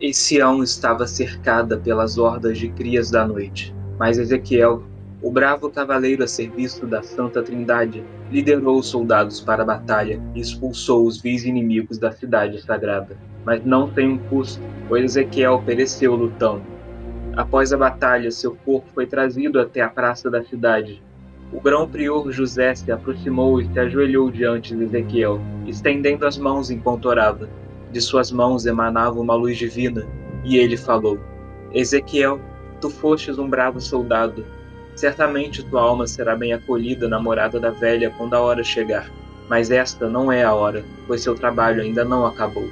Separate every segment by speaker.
Speaker 1: E Sião estava cercada pelas hordas de crias da noite. Mas Ezequiel, o bravo cavaleiro a serviço da Santa Trindade, liderou os soldados para a batalha e expulsou os vis inimigos da cidade sagrada. Mas não sem um custo, pois Ezequiel pereceu lutando. Após a batalha, seu corpo foi trazido até a praça da cidade. O grão-prior José se aproximou e se ajoelhou diante de Ezequiel, estendendo as mãos enquanto orava. De suas mãos emanava uma luz divina, e ele falou: Ezequiel, tu fostes um bravo soldado. Certamente tua alma será bem acolhida na morada da velha quando a hora chegar. Mas esta não é a hora, pois seu trabalho ainda não acabou.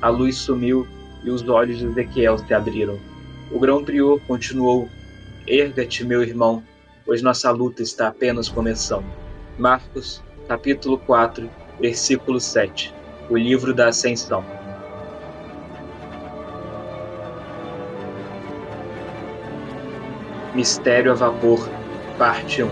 Speaker 1: A luz sumiu e os olhos de Ezequiel se abriram. O grão-prior continuou: Erga-te, meu irmão, pois nossa luta está apenas começando. Marcos, capítulo 4, versículo 7. O livro da Ascensão. Mistério a Vapor, Parte 1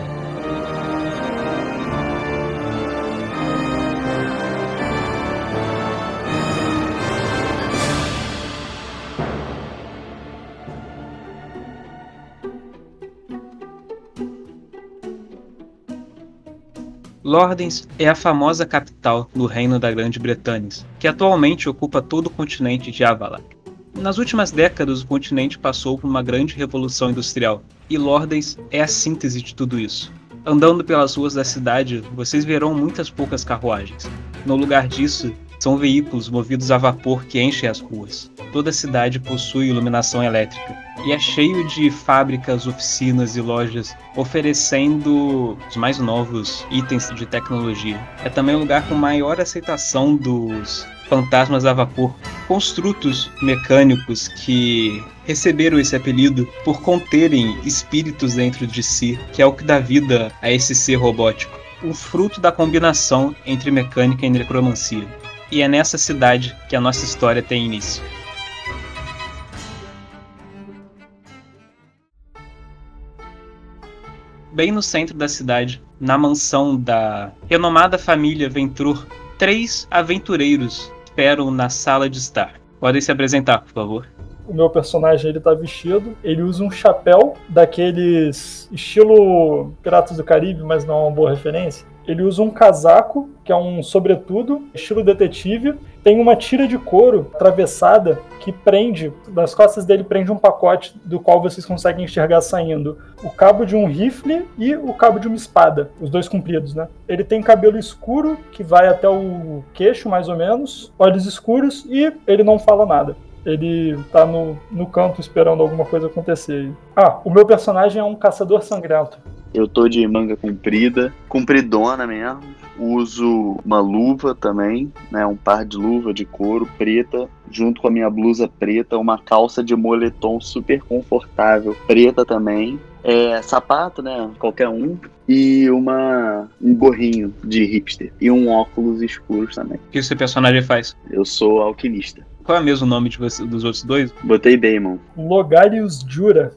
Speaker 2: Lordens é a famosa capital do Reino da Grande-Bretanha, que atualmente ocupa todo o continente de Avala. Nas últimas décadas, o continente passou por uma grande revolução industrial, e Lordens é a síntese de tudo isso. Andando pelas ruas da cidade, vocês verão muitas poucas carruagens. No lugar disso, são veículos movidos a vapor que enchem as ruas. Toda a cidade possui iluminação elétrica e é cheio de fábricas, oficinas e lojas oferecendo os mais novos itens de tecnologia. É também o lugar com maior aceitação dos fantasmas a vapor, construtos mecânicos que receberam esse apelido por conterem espíritos dentro de si, que é o que dá vida a esse ser robótico. O fruto da combinação entre mecânica e necromancia. E é nessa cidade que a nossa história tem início. Bem no centro da cidade, na mansão da renomada família Ventur, três aventureiros esperam na sala de estar. Podem se apresentar, por favor.
Speaker 3: O meu personagem ele tá vestido, ele usa um chapéu daqueles estilo Piratas do Caribe, mas não é uma boa referência. Ele usa um casaco, que é um sobretudo, estilo detetive. Tem uma tira de couro atravessada que prende, das costas dele prende um pacote do qual vocês conseguem enxergar saindo o cabo de um rifle e o cabo de uma espada, os dois compridos, né? Ele tem cabelo escuro que vai até o queixo, mais ou menos, olhos escuros e ele não fala nada ele tá no, no canto esperando alguma coisa acontecer. Ah, o meu personagem é um caçador sangrento.
Speaker 4: Eu tô de manga comprida, compridona mesmo. Uso uma luva também, né? Um par de luva de couro preta, junto com a minha blusa preta, uma calça de moletom super confortável, preta também. É, sapato, né? Qualquer um. E uma, um gorrinho de hipster. E um óculos escuros também.
Speaker 2: O que o seu personagem faz?
Speaker 4: Eu sou alquimista.
Speaker 2: Qual é o mesmo nome de você, dos outros dois?
Speaker 4: Botei Damon.
Speaker 3: Logarius Jura.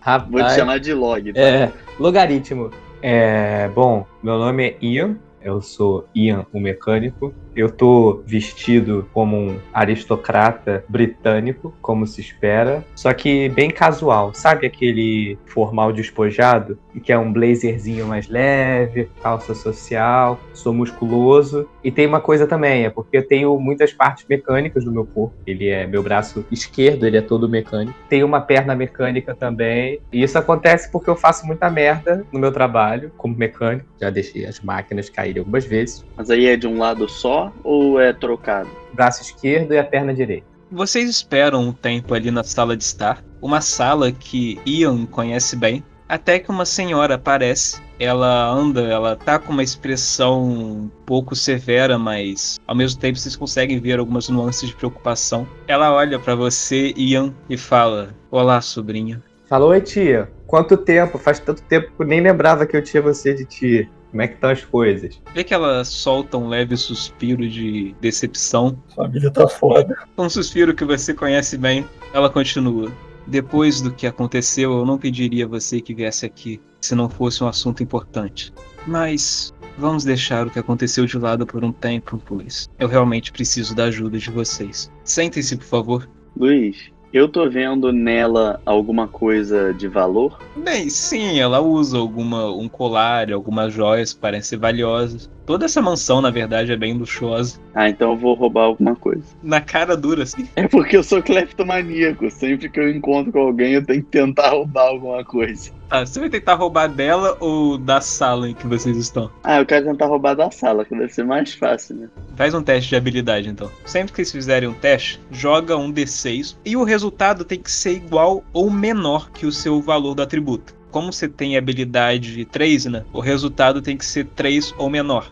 Speaker 4: Rapaz. Vou te chamar de Log. Tá?
Speaker 5: É, logaritmo. É, bom, meu nome é Ian, eu sou Ian, o mecânico. Eu tô vestido como um aristocrata britânico, como se espera, só que bem casual. Sabe aquele formal despojado? Que é um blazerzinho mais leve, calça social, sou musculoso. E tem uma coisa também, é porque eu tenho muitas partes mecânicas do meu corpo. Ele é meu braço esquerdo, ele é todo mecânico. Tenho uma perna mecânica também. E isso acontece porque eu faço muita merda no meu trabalho como mecânico. Já deixei as máquinas caírem algumas vezes.
Speaker 4: Mas aí é de um lado só ou é trocado?
Speaker 5: Braço esquerdo e a perna direita.
Speaker 2: Vocês esperam um tempo ali na sala de estar, uma sala que Ian conhece bem, até que uma senhora aparece. Ela anda, ela tá com uma expressão um pouco severa, mas ao mesmo tempo vocês conseguem ver algumas nuances de preocupação. Ela olha para você, Ian, e fala: Olá, sobrinha.
Speaker 5: Falou, oi, tia. Quanto tempo? Faz tanto tempo que eu nem lembrava que eu tinha você de tia. Como é que estão as coisas?
Speaker 2: Vê que ela solta um leve suspiro de decepção.
Speaker 3: Família tá foda.
Speaker 2: Um suspiro que você conhece bem. Ela continua. Depois do que aconteceu, eu não pediria a você que viesse aqui se não fosse um assunto importante. Mas vamos deixar o que aconteceu de lado por um tempo, pois eu realmente preciso da ajuda de vocês. Sentem-se, por favor.
Speaker 4: Luiz, eu tô vendo nela alguma coisa de valor?
Speaker 2: Bem, sim, ela usa alguma um colar, algumas joias que parecem valiosas. Toda essa mansão, na verdade, é bem luxuosa.
Speaker 4: Ah, então eu vou roubar alguma coisa.
Speaker 2: Na cara dura, assim.
Speaker 4: É porque eu sou cleptomaníaco. Sempre que eu encontro com alguém, eu tenho que tentar roubar alguma coisa.
Speaker 2: Ah, você vai tentar roubar dela ou da sala em que vocês estão?
Speaker 4: Ah, eu quero tentar roubar da sala, que deve ser mais fácil, né?
Speaker 2: Faz um teste de habilidade, então. Sempre que vocês fizerem um teste, joga um D6 e o resultado tem que ser igual ou menor que o seu valor do atributo. Como você tem habilidade 3, né? O resultado tem que ser 3 ou menor.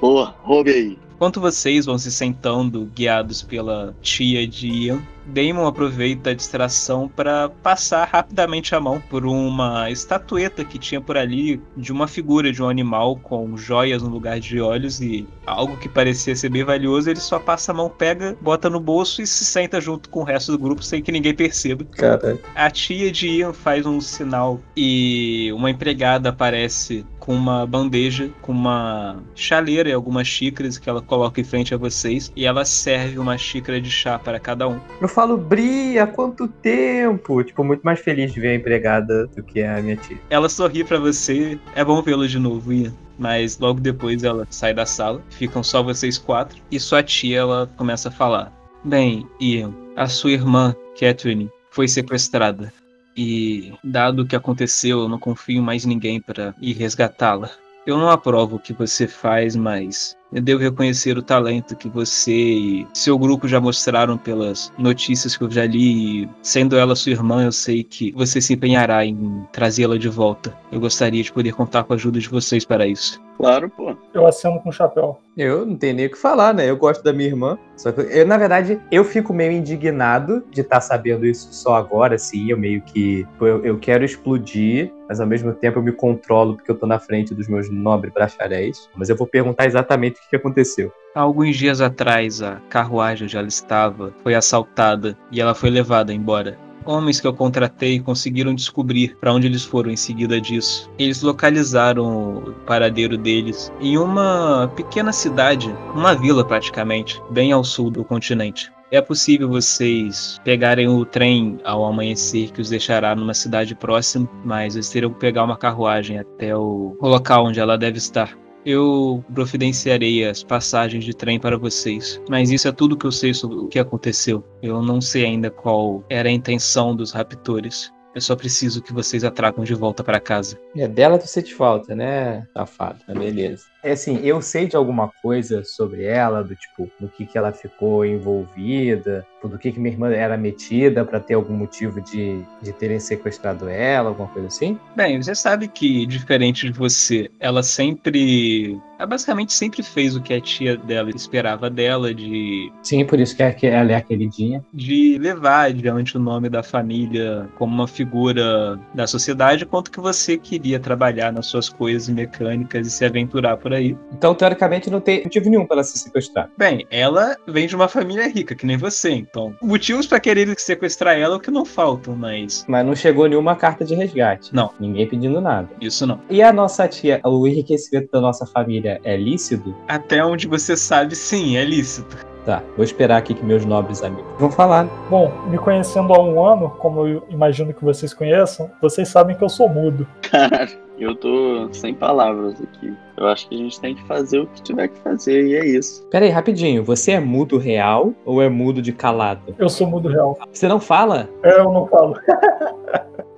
Speaker 4: Boa, roubei.
Speaker 2: Enquanto vocês vão se sentando, guiados pela tia de Ian, Damon aproveita a distração para passar rapidamente a mão por uma estatueta que tinha por ali de uma figura de um animal com joias no lugar de olhos e algo que parecia ser bem valioso. Ele só passa a mão, pega, bota no bolso e se senta junto com o resto do grupo sem que ninguém perceba.
Speaker 5: Cara,
Speaker 2: A tia de Ian faz um sinal e uma empregada aparece com uma bandeja, com uma chaleira e algumas xícaras que ela coloca em frente a vocês e ela serve uma xícara de chá para cada um.
Speaker 5: eu falo, Bri, há quanto tempo? Tipo, muito mais feliz de ver a empregada do que a minha tia.
Speaker 2: Ela sorri pra você. É bom vê-lo de novo, Ian. Mas logo depois ela sai da sala. Ficam só vocês quatro. E sua tia ela começa a falar: Bem, Ian, a sua irmã, Catherine, foi sequestrada. E, dado o que aconteceu, eu não confio mais ninguém para ir resgatá-la. Eu não aprovo o que você faz, mas eu devo reconhecer o talento que você e seu grupo já mostraram pelas notícias que eu já li. E, sendo ela sua irmã, eu sei que você se empenhará em trazê-la de volta. Eu gostaria de poder contar com a ajuda de vocês para isso.
Speaker 4: Claro, pô.
Speaker 3: Eu aceno com o chapéu.
Speaker 5: Eu não tenho nem o que falar, né? Eu gosto da minha irmã. Só que eu, na verdade, eu fico meio indignado de estar sabendo isso só agora, assim. Eu meio que. Eu, eu quero explodir, mas ao mesmo tempo eu me controlo porque eu tô na frente dos meus nobres bacharéis. Mas eu vou perguntar exatamente o que que aconteceu.
Speaker 2: Há alguns dias atrás, a carruagem onde ela estava foi assaltada e ela foi levada embora. Homens que eu contratei conseguiram descobrir para onde eles foram em seguida disso. Eles localizaram o paradeiro deles em uma pequena cidade, uma vila praticamente, bem ao sul do continente. É possível vocês pegarem o trem ao amanhecer que os deixará numa cidade próxima, mas vocês terão que pegar uma carruagem até o local onde ela deve estar. Eu providenciarei as passagens de trem para vocês, mas isso é tudo que eu sei sobre o que aconteceu. Eu não sei ainda qual era a intenção dos raptores. Eu só preciso que vocês a tragam de volta para casa.
Speaker 5: É dela tu sente falta, né, safado? Tá beleza. É assim, eu sei de alguma coisa sobre ela, do tipo, do que que ela ficou envolvida, do que que minha irmã era metida pra ter algum motivo de, de terem sequestrado ela, alguma coisa assim?
Speaker 2: Bem, você sabe que, diferente de você, ela sempre. Ela basicamente sempre fez o que a tia dela esperava dela, de,
Speaker 5: Sim, por isso que é- ela é a queridinha.
Speaker 2: de levar adiante o nome da família como uma figura da sociedade, quanto que você queria trabalhar nas suas coisas mecânicas e se aventurar por aí.
Speaker 5: Então, teoricamente, não tem motivo nenhum pra ela se sequestrar.
Speaker 2: Bem, ela vem de uma família rica, que nem você, então. Motivos pra querer sequestrar ela é o que não faltam, mas.
Speaker 5: Mas não chegou nenhuma carta de resgate.
Speaker 2: Não.
Speaker 5: Ninguém pedindo nada.
Speaker 2: Isso não.
Speaker 5: E a nossa tia, o enriquecimento da nossa família é lícito?
Speaker 2: Até onde você sabe, sim, é lícito.
Speaker 5: Tá, vou esperar aqui que meus nobres amigos vão falar.
Speaker 3: Bom, me conhecendo há um ano, como eu imagino que vocês conheçam, vocês sabem que eu sou mudo.
Speaker 4: Cara, eu tô sem palavras aqui. Eu acho que a gente tem que fazer o que tiver que fazer, e é isso.
Speaker 5: Pera aí, rapidinho. Você é mudo real ou é mudo de calado?
Speaker 3: Eu sou mudo real.
Speaker 5: Você não fala?
Speaker 3: É, eu não falo.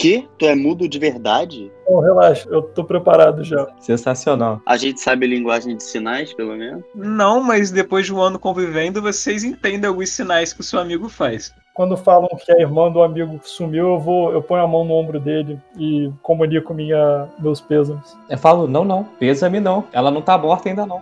Speaker 4: Que? Tu é mudo de verdade?
Speaker 3: Não, relaxa, eu tô preparado já.
Speaker 5: Sensacional.
Speaker 4: A gente sabe linguagem de sinais, pelo menos?
Speaker 2: Não, mas depois de um ano convivendo, vocês entendem alguns sinais que o seu amigo faz.
Speaker 3: Quando falam que a irmã do amigo sumiu, eu vou, eu ponho a mão no ombro dele e comunico minha, meus pêsames.
Speaker 5: Eu falo, não, não. Pesa-me não. Ela não tá morta ainda não.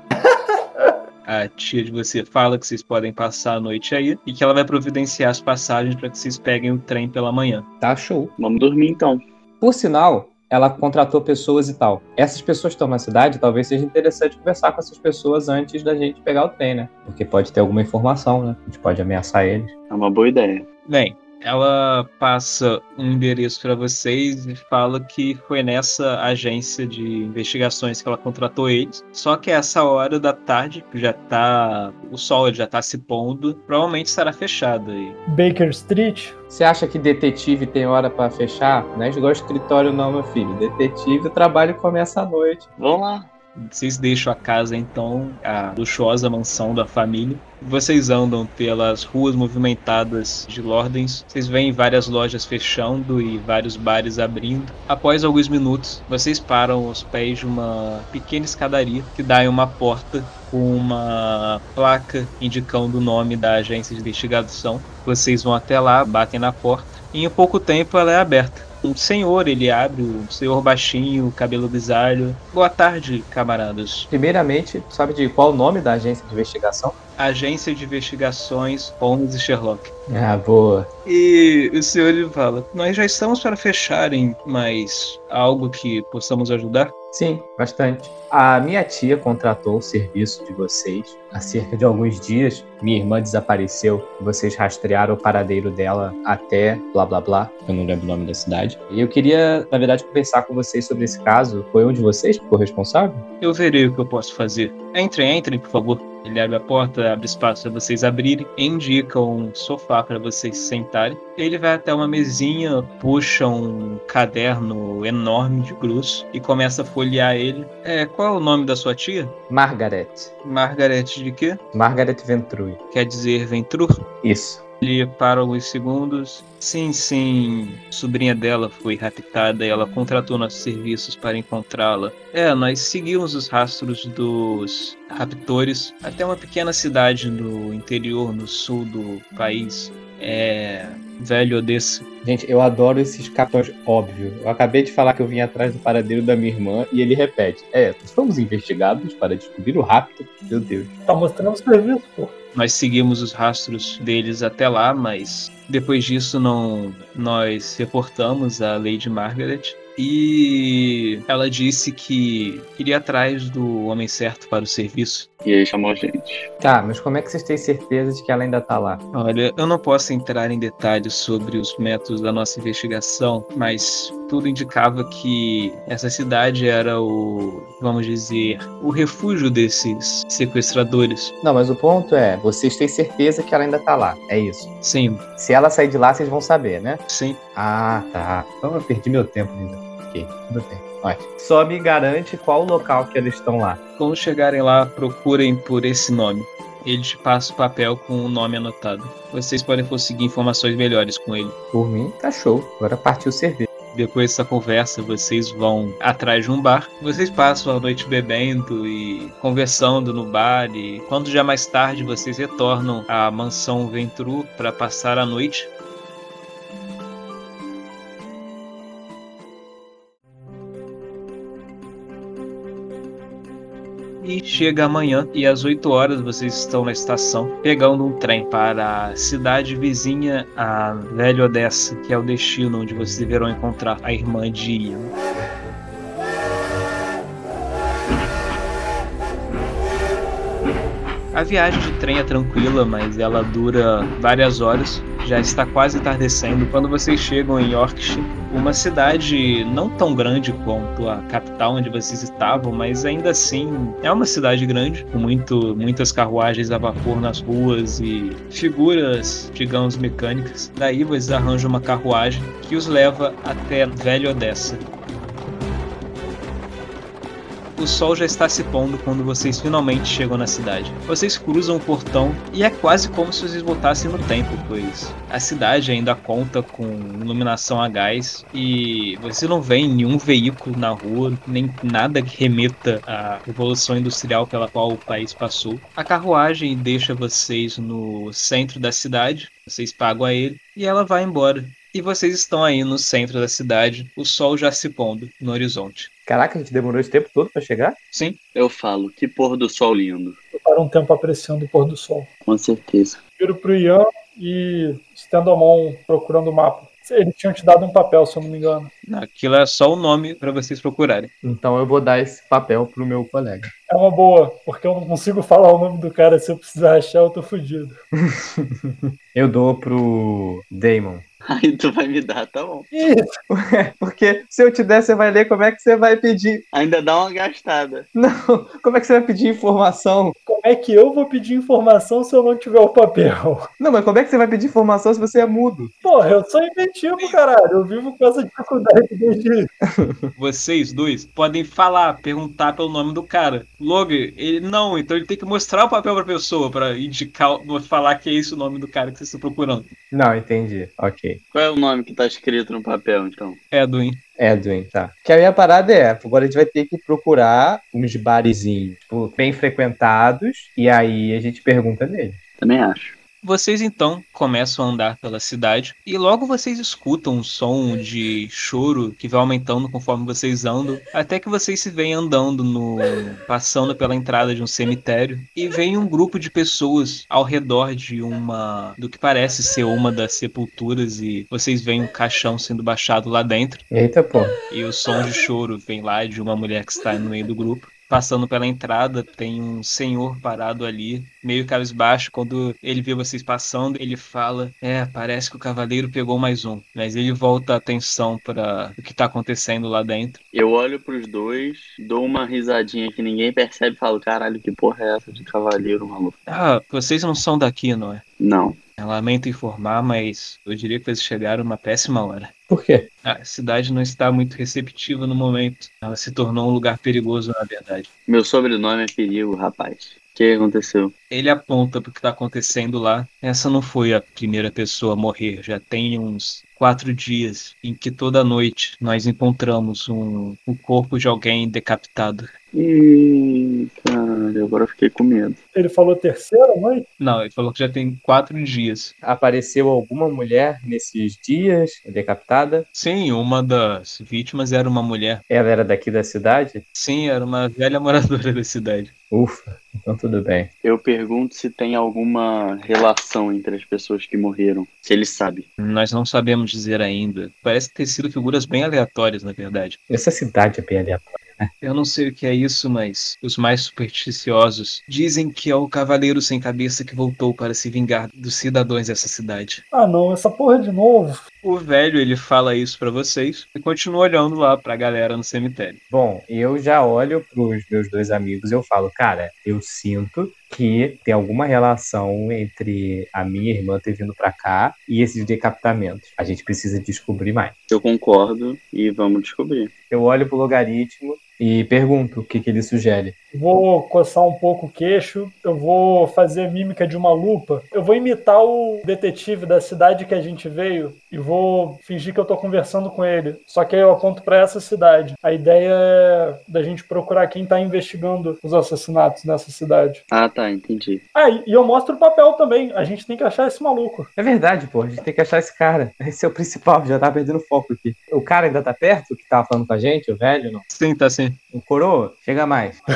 Speaker 2: A tia de você fala que vocês podem passar a noite aí e que ela vai providenciar as passagens para que vocês peguem o trem pela manhã.
Speaker 5: Tá show.
Speaker 4: Vamos dormir então.
Speaker 5: Por sinal, ela contratou pessoas e tal. Essas pessoas que estão na cidade, talvez seja interessante conversar com essas pessoas antes da gente pegar o trem, né? Porque pode ter alguma informação, né? A gente pode ameaçar eles.
Speaker 4: É uma boa ideia.
Speaker 2: Bem, Ela passa um endereço para vocês e fala que foi nessa agência de investigações que ela contratou eles. Só que essa hora da tarde, que já tá. O sol já tá se pondo, provavelmente estará fechada aí.
Speaker 3: Baker Street.
Speaker 5: Você acha que detetive tem hora pra fechar? Não é igual escritório não, meu filho. Detetive, o trabalho começa à noite.
Speaker 4: Vamos lá.
Speaker 2: Vocês deixam a casa então, a luxuosa mansão da família. Vocês andam pelas ruas movimentadas de Lordens. Vocês veem várias lojas fechando e vários bares abrindo. Após alguns minutos, vocês param aos pés de uma pequena escadaria que dá em uma porta com uma placa indicando o nome da agência de investigação. Vocês vão até lá, batem na porta e em pouco tempo ela é aberta um senhor, ele abre, um senhor baixinho, cabelo grisalho. Boa tarde, camaradas.
Speaker 5: Primeiramente, sabe de qual o nome da agência de investigação?
Speaker 2: Agência de Investigações Holmes e Sherlock.
Speaker 5: Ah, boa.
Speaker 2: E o senhor ele fala: Nós já estamos para fecharem, mas algo que possamos ajudar?
Speaker 5: Sim, bastante. A minha tia contratou o serviço de vocês há cerca de alguns dias. Minha irmã desapareceu. Vocês rastrearam o paradeiro dela até blá blá blá. Eu não lembro o nome da cidade. E eu queria, na verdade, conversar com vocês sobre esse caso. Foi um de vocês que foi responsável?
Speaker 2: Eu verei o que eu posso fazer. Entrem, entrem, por favor. Ele abre a porta, abre espaço para vocês abrirem, indica um sofá para vocês se sentarem. Ele vai até uma mesinha, puxa um caderno enorme de grosso e começa a folhear ele. É, qual é o nome da sua tia?
Speaker 5: Margaret.
Speaker 2: Margaret de quê?
Speaker 5: Margaret Ventrui.
Speaker 2: Quer dizer Ventrur?
Speaker 5: Isso.
Speaker 2: Ele para alguns segundos. Sim, sim. Sobrinha dela foi raptada e ela contratou nossos serviços para encontrá-la. É, nós seguimos os rastros dos raptores até uma pequena cidade no interior, no sul do país. É. Velho Odessa.
Speaker 5: Gente, eu adoro esses capitões óbvio. Eu acabei de falar que eu vim atrás do paradeiro da minha irmã e ele repete: É, fomos investigados para descobrir o rapto. Meu Deus.
Speaker 3: Tá mostrando o serviço, pô.
Speaker 2: Nós seguimos os rastros deles até lá, mas depois disso não nós reportamos a Lady Margaret e ela disse que iria atrás do homem certo para o serviço.
Speaker 4: E aí chamou a gente.
Speaker 5: Tá, mas como é que vocês têm certeza de que ela ainda tá lá?
Speaker 2: Olha, eu não posso entrar em detalhes sobre os métodos da nossa investigação, mas tudo indicava que essa cidade era o, vamos dizer, o refúgio desses sequestradores.
Speaker 5: Não, mas o ponto é, vocês têm certeza que ela ainda tá lá. É isso.
Speaker 2: Sim,
Speaker 5: Se ela sair de lá, vocês vão saber, né?
Speaker 2: sim.
Speaker 5: Ah, tá. Então eu perdi meu tempo ainda. Ok, tudo bem. Ótimo. Só me garante qual o local que eles estão lá.
Speaker 2: Quando chegarem lá, procurem por esse nome. Ele te passa o papel com o nome anotado. Vocês podem conseguir informações melhores com ele.
Speaker 5: Por mim, tá show. Agora partiu o serviço.
Speaker 2: Depois dessa conversa, vocês vão atrás de um bar. Vocês passam a noite bebendo e conversando no bar. E quando já mais tarde vocês retornam à mansão Ventru para passar a noite, chega amanhã e às 8 horas vocês estão na estação pegando um trem para a cidade vizinha a Velho Odessa, que é o destino onde vocês deverão encontrar a irmã de Ian. A viagem de trem é tranquila, mas ela dura várias horas. Já está quase entardecendo quando vocês chegam em Yorkshire, uma cidade não tão grande quanto a capital onde vocês estavam, mas ainda assim é uma cidade grande, com muito, muitas carruagens a vapor nas ruas e figuras, digamos, mecânicas. Daí vocês arranjam uma carruagem que os leva até Velho Odessa. O sol já está se pondo quando vocês finalmente chegam na cidade. Vocês cruzam o portão e é quase como se vocês voltassem no tempo, pois a cidade ainda conta com iluminação a gás e você não vê nenhum veículo na rua, nem nada que remeta à revolução industrial pela qual o país passou. A carruagem deixa vocês no centro da cidade, vocês pagam a ele e ela vai embora. E vocês estão aí no centro da cidade, o sol já se pondo no horizonte.
Speaker 5: Caraca, a gente demorou esse tempo todo pra chegar?
Speaker 2: Sim,
Speaker 4: Eu falo, que pôr do sol lindo.
Speaker 3: Eu paro um tempo apreciando o pôr do sol.
Speaker 4: Com certeza.
Speaker 3: Viro pro Ian e estendo a mão procurando o mapa. Eles tinham te dado um papel, se eu não me engano.
Speaker 2: aquilo é só o nome para vocês procurarem.
Speaker 5: Então eu vou dar esse papel pro meu colega.
Speaker 3: É uma boa, porque eu não consigo falar o nome do cara. Se eu precisar achar, eu tô fudido.
Speaker 5: Eu dou pro Damon.
Speaker 4: Aí tu vai me dar, tá bom.
Speaker 3: Isso.
Speaker 5: Porque se eu te der, você vai ler, como é que você vai pedir?
Speaker 4: Ainda dá uma gastada.
Speaker 5: Não, como é que você vai pedir informação?
Speaker 3: Como é que eu vou pedir informação se eu não tiver o papel?
Speaker 5: Não, mas como é que você vai pedir informação se você é mudo?
Speaker 3: Porra, eu sou inventivo, caralho. Eu vivo com essa dificuldade desde.
Speaker 2: Vocês dois podem falar, perguntar pelo nome do cara. Logan, ele não, então ele tem que mostrar o papel pra pessoa pra indicar, falar que é esse o nome do cara que vocês estão procurando.
Speaker 5: Não, entendi. Ok.
Speaker 4: Qual é o nome que tá escrito no papel, então?
Speaker 2: Edwin.
Speaker 5: Edwin, tá. Que a minha parada é, agora a gente vai ter que procurar uns barezinhos tipo, bem frequentados e aí a gente pergunta nele.
Speaker 4: Também acho.
Speaker 2: Vocês então começam a andar pela cidade e logo vocês escutam um som de choro que vai aumentando conforme vocês andam, até que vocês se veem andando no passando pela entrada de um cemitério e vem um grupo de pessoas ao redor de uma do que parece ser uma das sepulturas e vocês veem um caixão sendo baixado lá dentro
Speaker 5: Eita, pô.
Speaker 2: e o som de choro vem lá de uma mulher que está no meio do grupo. Passando pela entrada, tem um senhor parado ali, meio cabisbaixo. Quando ele vê vocês passando, ele fala: É, parece que o cavaleiro pegou mais um. Mas ele volta a atenção para o que tá acontecendo lá dentro.
Speaker 4: Eu olho pros dois, dou uma risadinha que ninguém percebe e falo, caralho, que porra é essa de cavaleiro, maluco?
Speaker 2: Ah, vocês não são daqui, não é?
Speaker 4: Não.
Speaker 2: Eu lamento informar, mas eu diria que vocês chegaram uma péssima hora.
Speaker 5: Por quê?
Speaker 2: A cidade não está muito receptiva no momento. Ela se tornou um lugar perigoso, na verdade.
Speaker 4: Meu sobrenome é perigo, rapaz. O que aconteceu?
Speaker 2: Ele aponta pro que tá acontecendo lá. Essa não foi a primeira pessoa a morrer. Já tem uns quatro dias em que toda noite nós encontramos um, um corpo de alguém decapitado.
Speaker 4: Ih, caralho, agora eu fiquei com medo.
Speaker 3: Ele falou terceira noite?
Speaker 2: Não, ele falou que já tem quatro dias.
Speaker 5: Apareceu alguma mulher nesses dias decapitada?
Speaker 2: Sim, uma das vítimas era uma mulher.
Speaker 5: Ela era daqui da cidade?
Speaker 2: Sim, era uma velha moradora da cidade.
Speaker 5: Ufa, então tudo bem.
Speaker 4: Eu pergunto se tem alguma relação entre as pessoas que morreram. Se ele sabe.
Speaker 2: Nós não sabemos dizer ainda. Parece ter sido figuras bem aleatórias, na verdade.
Speaker 5: Essa cidade é bem aleatória.
Speaker 2: Eu não sei o que é isso, mas os mais supersticiosos dizem que é o cavaleiro sem cabeça que voltou para se vingar dos cidadãos dessa cidade.
Speaker 3: Ah, não, essa porra de novo.
Speaker 2: O velho ele fala isso pra vocês e continua olhando lá pra galera no cemitério.
Speaker 5: Bom, eu já olho pros meus dois amigos e eu falo, cara, eu sinto que tem alguma relação entre a minha irmã ter vindo pra cá e esses decapitamentos. A gente precisa descobrir mais.
Speaker 4: Eu concordo e vamos descobrir.
Speaker 5: Eu olho pro logaritmo e pergunto o que, que ele sugere.
Speaker 3: Vou coçar um pouco o queixo, eu vou fazer mímica de uma lupa, eu vou imitar o detetive da cidade que a gente veio e vou fingir que eu tô conversando com ele. Só que aí eu aponto pra essa cidade. A ideia é da gente procurar quem tá investigando os assassinatos nessa cidade.
Speaker 4: Ah, tá, entendi.
Speaker 3: Ah, e e eu mostro o papel também. A gente tem que achar esse maluco.
Speaker 5: É verdade, pô, a gente tem que achar esse cara. Esse é o principal, já tá perdendo foco aqui. O cara ainda tá perto, que tava falando com a gente, o velho, não?
Speaker 2: Sim, tá sim.
Speaker 5: O coroa? Chega mais.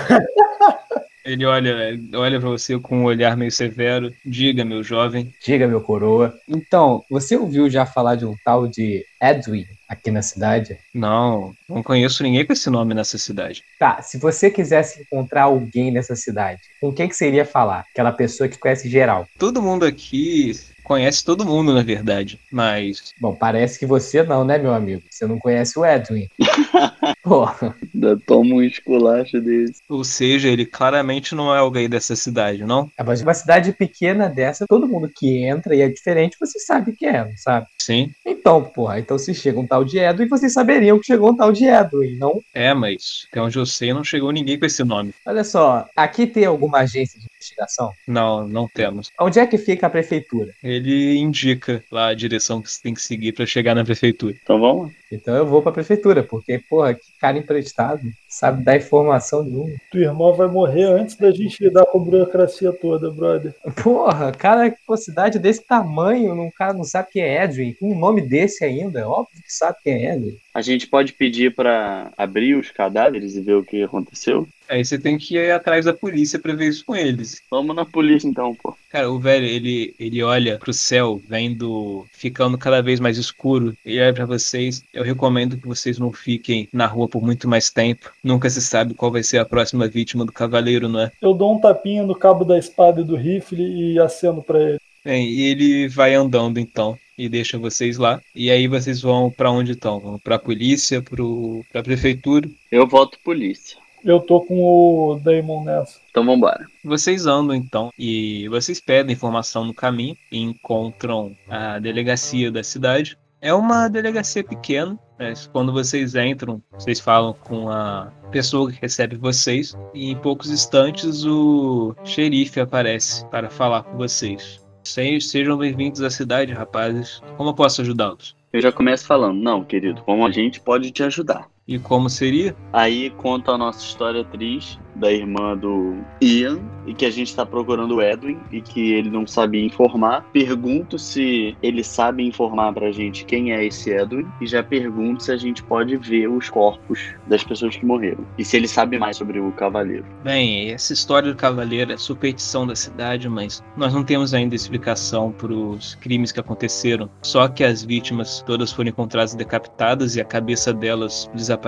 Speaker 2: Ele olha, olha para você com um olhar meio severo. Diga, meu jovem.
Speaker 5: Diga, meu coroa. Então, você ouviu já falar de um tal de Edwin aqui na cidade?
Speaker 2: Não, não conheço ninguém com esse nome nessa cidade.
Speaker 5: Tá, se você quisesse encontrar alguém nessa cidade, com quem que você iria falar? Aquela pessoa que conhece geral.
Speaker 2: Todo mundo aqui conhece todo mundo, na verdade. Mas
Speaker 5: Bom, parece que você não, né, meu amigo? Você não conhece o Edwin. Pô,
Speaker 4: Ainda toma um esculacho desse.
Speaker 2: Ou seja, ele claramente não é alguém dessa cidade, não?
Speaker 5: mas uma cidade pequena dessa, todo mundo que entra e é diferente, você sabe que é, não sabe?
Speaker 2: Sim.
Speaker 5: Então, porra, então se chega um tal de Edwin, vocês saberiam que chegou um tal de Edwin, não?
Speaker 2: É, mas até onde eu sei, não chegou ninguém com esse nome.
Speaker 5: Olha só, aqui tem alguma agência de investigação?
Speaker 2: Não, não temos.
Speaker 5: Onde é que fica a prefeitura?
Speaker 2: Ele indica lá a direção que você tem que seguir para chegar na prefeitura.
Speaker 4: Então vamos lá.
Speaker 5: Então eu vou pra prefeitura, porque, porra, que cara emprestado, sabe dar informação nenhuma.
Speaker 3: Tua irmã vai morrer antes da gente lidar com a burocracia toda, brother.
Speaker 5: Porra, cara, com cidade desse tamanho, um cara não sabe quem é Edwin, com um nome desse ainda, é óbvio que sabe quem é Edwin.
Speaker 4: A gente pode pedir pra abrir os cadáveres e ver o que aconteceu?
Speaker 2: Aí você tem que ir atrás da polícia pra ver isso com eles.
Speaker 4: Vamos na polícia então, pô.
Speaker 2: Cara, o velho, ele, ele olha pro céu, vendo, ficando cada vez mais escuro. Ele olha pra vocês. Eu recomendo que vocês não fiquem na rua por muito mais tempo. Nunca se sabe qual vai ser a próxima vítima do cavaleiro, não é?
Speaker 3: Eu dou um tapinha no cabo da espada e do rifle e aceno pra ele.
Speaker 2: Bem, e ele vai andando então. e deixa vocês lá. E aí vocês vão pra onde estão? Vão pra polícia, pro, pra prefeitura?
Speaker 4: Eu voto polícia.
Speaker 3: Eu tô com o Damon nessa.
Speaker 4: Então vambora.
Speaker 2: Vocês andam então e vocês pedem informação no caminho e encontram a delegacia da cidade. É uma delegacia pequena, mas quando vocês entram, vocês falam com a pessoa que recebe vocês e em poucos instantes o xerife aparece para falar com vocês. Se- Sejam bem-vindos à cidade, rapazes. Como eu posso ajudá-los?
Speaker 4: Eu já começo falando, não, querido, como a gente pode te ajudar?
Speaker 2: E como seria?
Speaker 4: Aí conta a nossa história triste da irmã do Ian e que a gente tá procurando o Edwin e que ele não sabia informar. Pergunto se ele sabe informar pra gente quem é esse Edwin e já pergunto se a gente pode ver os corpos das pessoas que morreram e se ele sabe mais sobre o cavaleiro.
Speaker 2: Bem, essa história do cavaleiro é superstição da cidade, mas nós não temos ainda explicação para os crimes que aconteceram. Só que as vítimas todas foram encontradas decapitadas e a cabeça delas desapareceu.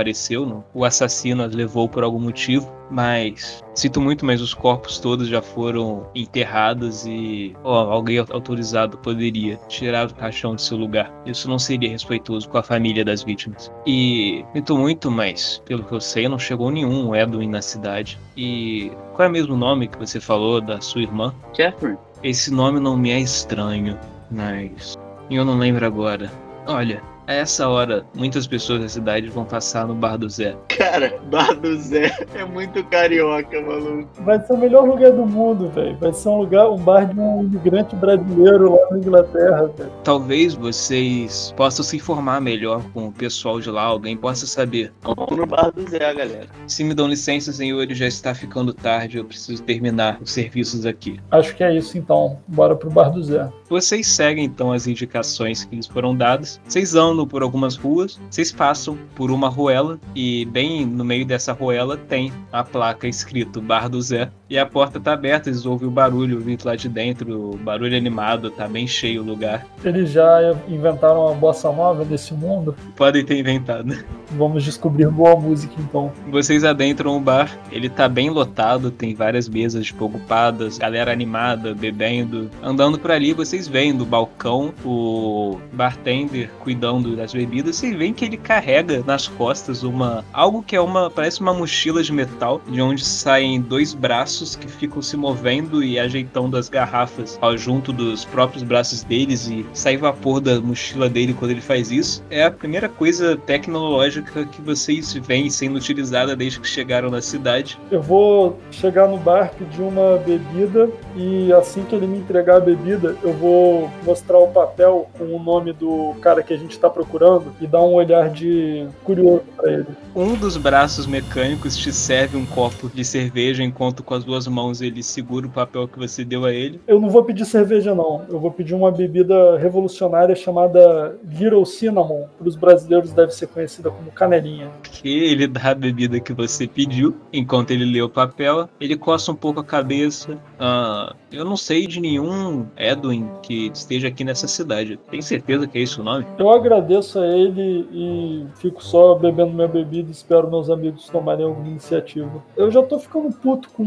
Speaker 2: Não? O assassino as levou por algum motivo, mas sinto muito, mas os corpos todos já foram enterrados e ó, alguém autorizado poderia tirar o caixão do seu lugar. Isso não seria respeitoso com a família das vítimas. E sinto muito, mas pelo que eu sei, não chegou nenhum Edwin na cidade. E qual é mesmo o nome que você falou da sua irmã?
Speaker 4: Catherine?
Speaker 2: Esse nome não me é estranho, mas eu não lembro agora. Olha, a essa hora, muitas pessoas da cidade vão passar no Bar do Zé.
Speaker 4: Cara, Bar do Zé é muito carioca, maluco.
Speaker 3: Vai ser o melhor lugar do mundo, velho. Vai ser um lugar, um bar de um imigrante brasileiro lá na Inglaterra, velho.
Speaker 2: Talvez vocês possam se informar melhor com o pessoal de lá, alguém possa saber.
Speaker 4: Vamos no Bar do Zé, galera.
Speaker 2: Se me dão licença, senhores, já está ficando tarde, eu preciso terminar os serviços aqui.
Speaker 3: Acho que é isso então. Bora pro bar do Zé.
Speaker 2: Vocês seguem então as indicações que lhes foram dadas. Vocês andam por algumas ruas, vocês passam por uma ruela e bem no meio dessa ruela tem a placa escrito Bar do Zé. E a porta tá aberta, eles ouvem o barulho vindo lá de dentro, o barulho animado, tá bem cheio o lugar.
Speaker 3: Eles já inventaram a bossa nova desse mundo.
Speaker 2: Podem ter inventado.
Speaker 3: Vamos descobrir boa música então.
Speaker 2: Vocês adentram o bar, ele tá bem lotado, tem várias mesas tipo, ocupadas, galera animada, bebendo. Andando por ali, vocês veem do balcão o bartender cuidando das bebidas e veem que ele carrega nas costas uma algo que é uma parece uma mochila de metal, de onde saem dois braços que ficam se movendo e ajeitando as garrafas ao junto dos próprios braços deles e sai vapor da mochila dele quando ele faz isso. É a primeira coisa tecnológica que vocês veem sendo utilizada desde que chegaram na cidade.
Speaker 3: Eu vou chegar no bar, pedir uma bebida e assim que ele me entregar a bebida, eu vou mostrar o papel com o nome do cara que a gente tá procurando e dar um olhar de curioso pra ele.
Speaker 2: Um dos braços mecânicos te serve um copo de cerveja enquanto com as duas mãos ele segura o papel que você deu a ele.
Speaker 3: Eu não vou pedir cerveja não, eu vou pedir uma bebida revolucionária chamada Little Cinnamon. Para os brasileiros deve ser conhecida como canelinha.
Speaker 2: Que ele dá a bebida que você pediu enquanto ele lê o papel. Ele coça um pouco a cabeça. Ah, eu não sei de nenhum Edwin que esteja aqui nessa cidade. Tem certeza que é esse o nome?
Speaker 3: Eu agradeço a ele e fico só bebendo minha bebida e espero meus amigos tomarem alguma iniciativa. Eu já tô ficando puto com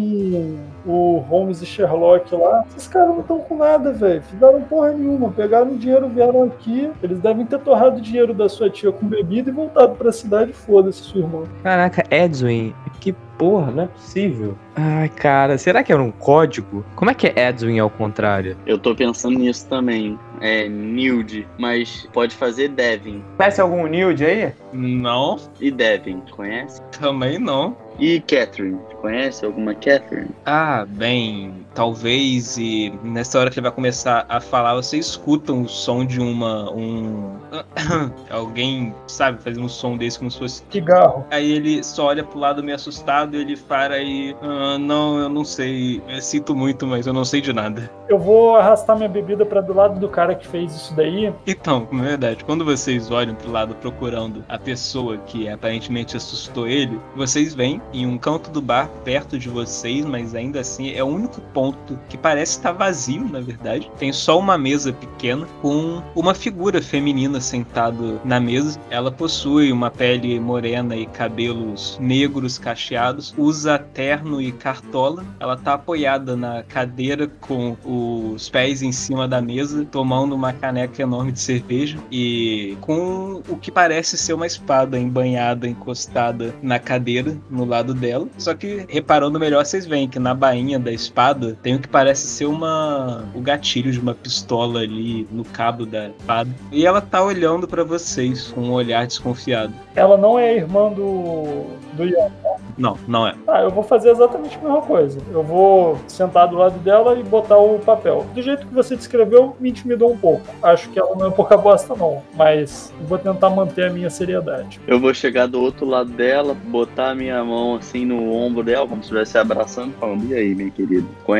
Speaker 3: o Holmes e Sherlock lá. Esses caras não estão com nada, velho. Fizeram porra nenhuma. Pegaram o dinheiro, vieram aqui. Eles devem ter torrado o dinheiro da sua tia com bebida e voltado pra cidade. Foda-se, sua irmã.
Speaker 5: Caraca, Edwin, que porra, não é possível. Ai, cara, será que era um código? Como é que é Edwin ao contrário?
Speaker 4: Eu tô pensando nisso também. É Nilde, mas pode fazer Devin.
Speaker 5: Conhece algum Nilde aí?
Speaker 2: Não,
Speaker 4: E Devin, conhece?
Speaker 2: também não.
Speaker 4: E Catherine, conhece alguma Catherine?
Speaker 2: Ah, bem, talvez e nessa hora que ele vai começar a falar, você escuta o som de uma um alguém, sabe, fazendo um som desse como se fosse
Speaker 3: Cigarro.
Speaker 2: Aí ele só olha pro lado meio assustado, ele para e ah, não, eu não sei, eu sinto muito, mas eu não sei de nada.
Speaker 3: Eu vou arrastar minha bebida pra do lado do cara que fez isso daí.
Speaker 2: Então, na verdade, quando vocês olham pro lado procurando a pessoa que aparentemente assustou ele, vocês veem em um canto do bar perto de vocês, mas ainda assim é o único ponto que parece estar vazio, na verdade. Tem só uma mesa pequena com uma figura feminina sentada na mesa. Ela possui uma pele morena e cabelos negros cacheados, usa terno e cartola. Ela tá apoiada na cadeira com os pés em cima da mesa, tomando uma caneca enorme de cerveja e com o que parece ser uma espada embanhada, encostada na cadeira, no lado dela. Só que, reparando melhor, vocês veem que na bainha da espada tem o que parece ser uma o gatilho de uma pistola ali no cabo da espada. E ela tá olhando para vocês com um olhar desconfiado.
Speaker 3: Ela não é irmã do, do Ian.
Speaker 2: Não, não é.
Speaker 3: Ah, eu vou fazer exatamente a mesma coisa. Eu vou sentar do lado dela e botar o papel. Do jeito que você descreveu, me intimidou um pouco. Acho que ela não é pouca bosta, não. Mas vou tentar manter a minha seriedade.
Speaker 4: Eu vou chegar do outro lado dela, botar a minha mão assim no ombro dela, como se estivesse abraçando, falando: E aí, minha querida, conhece?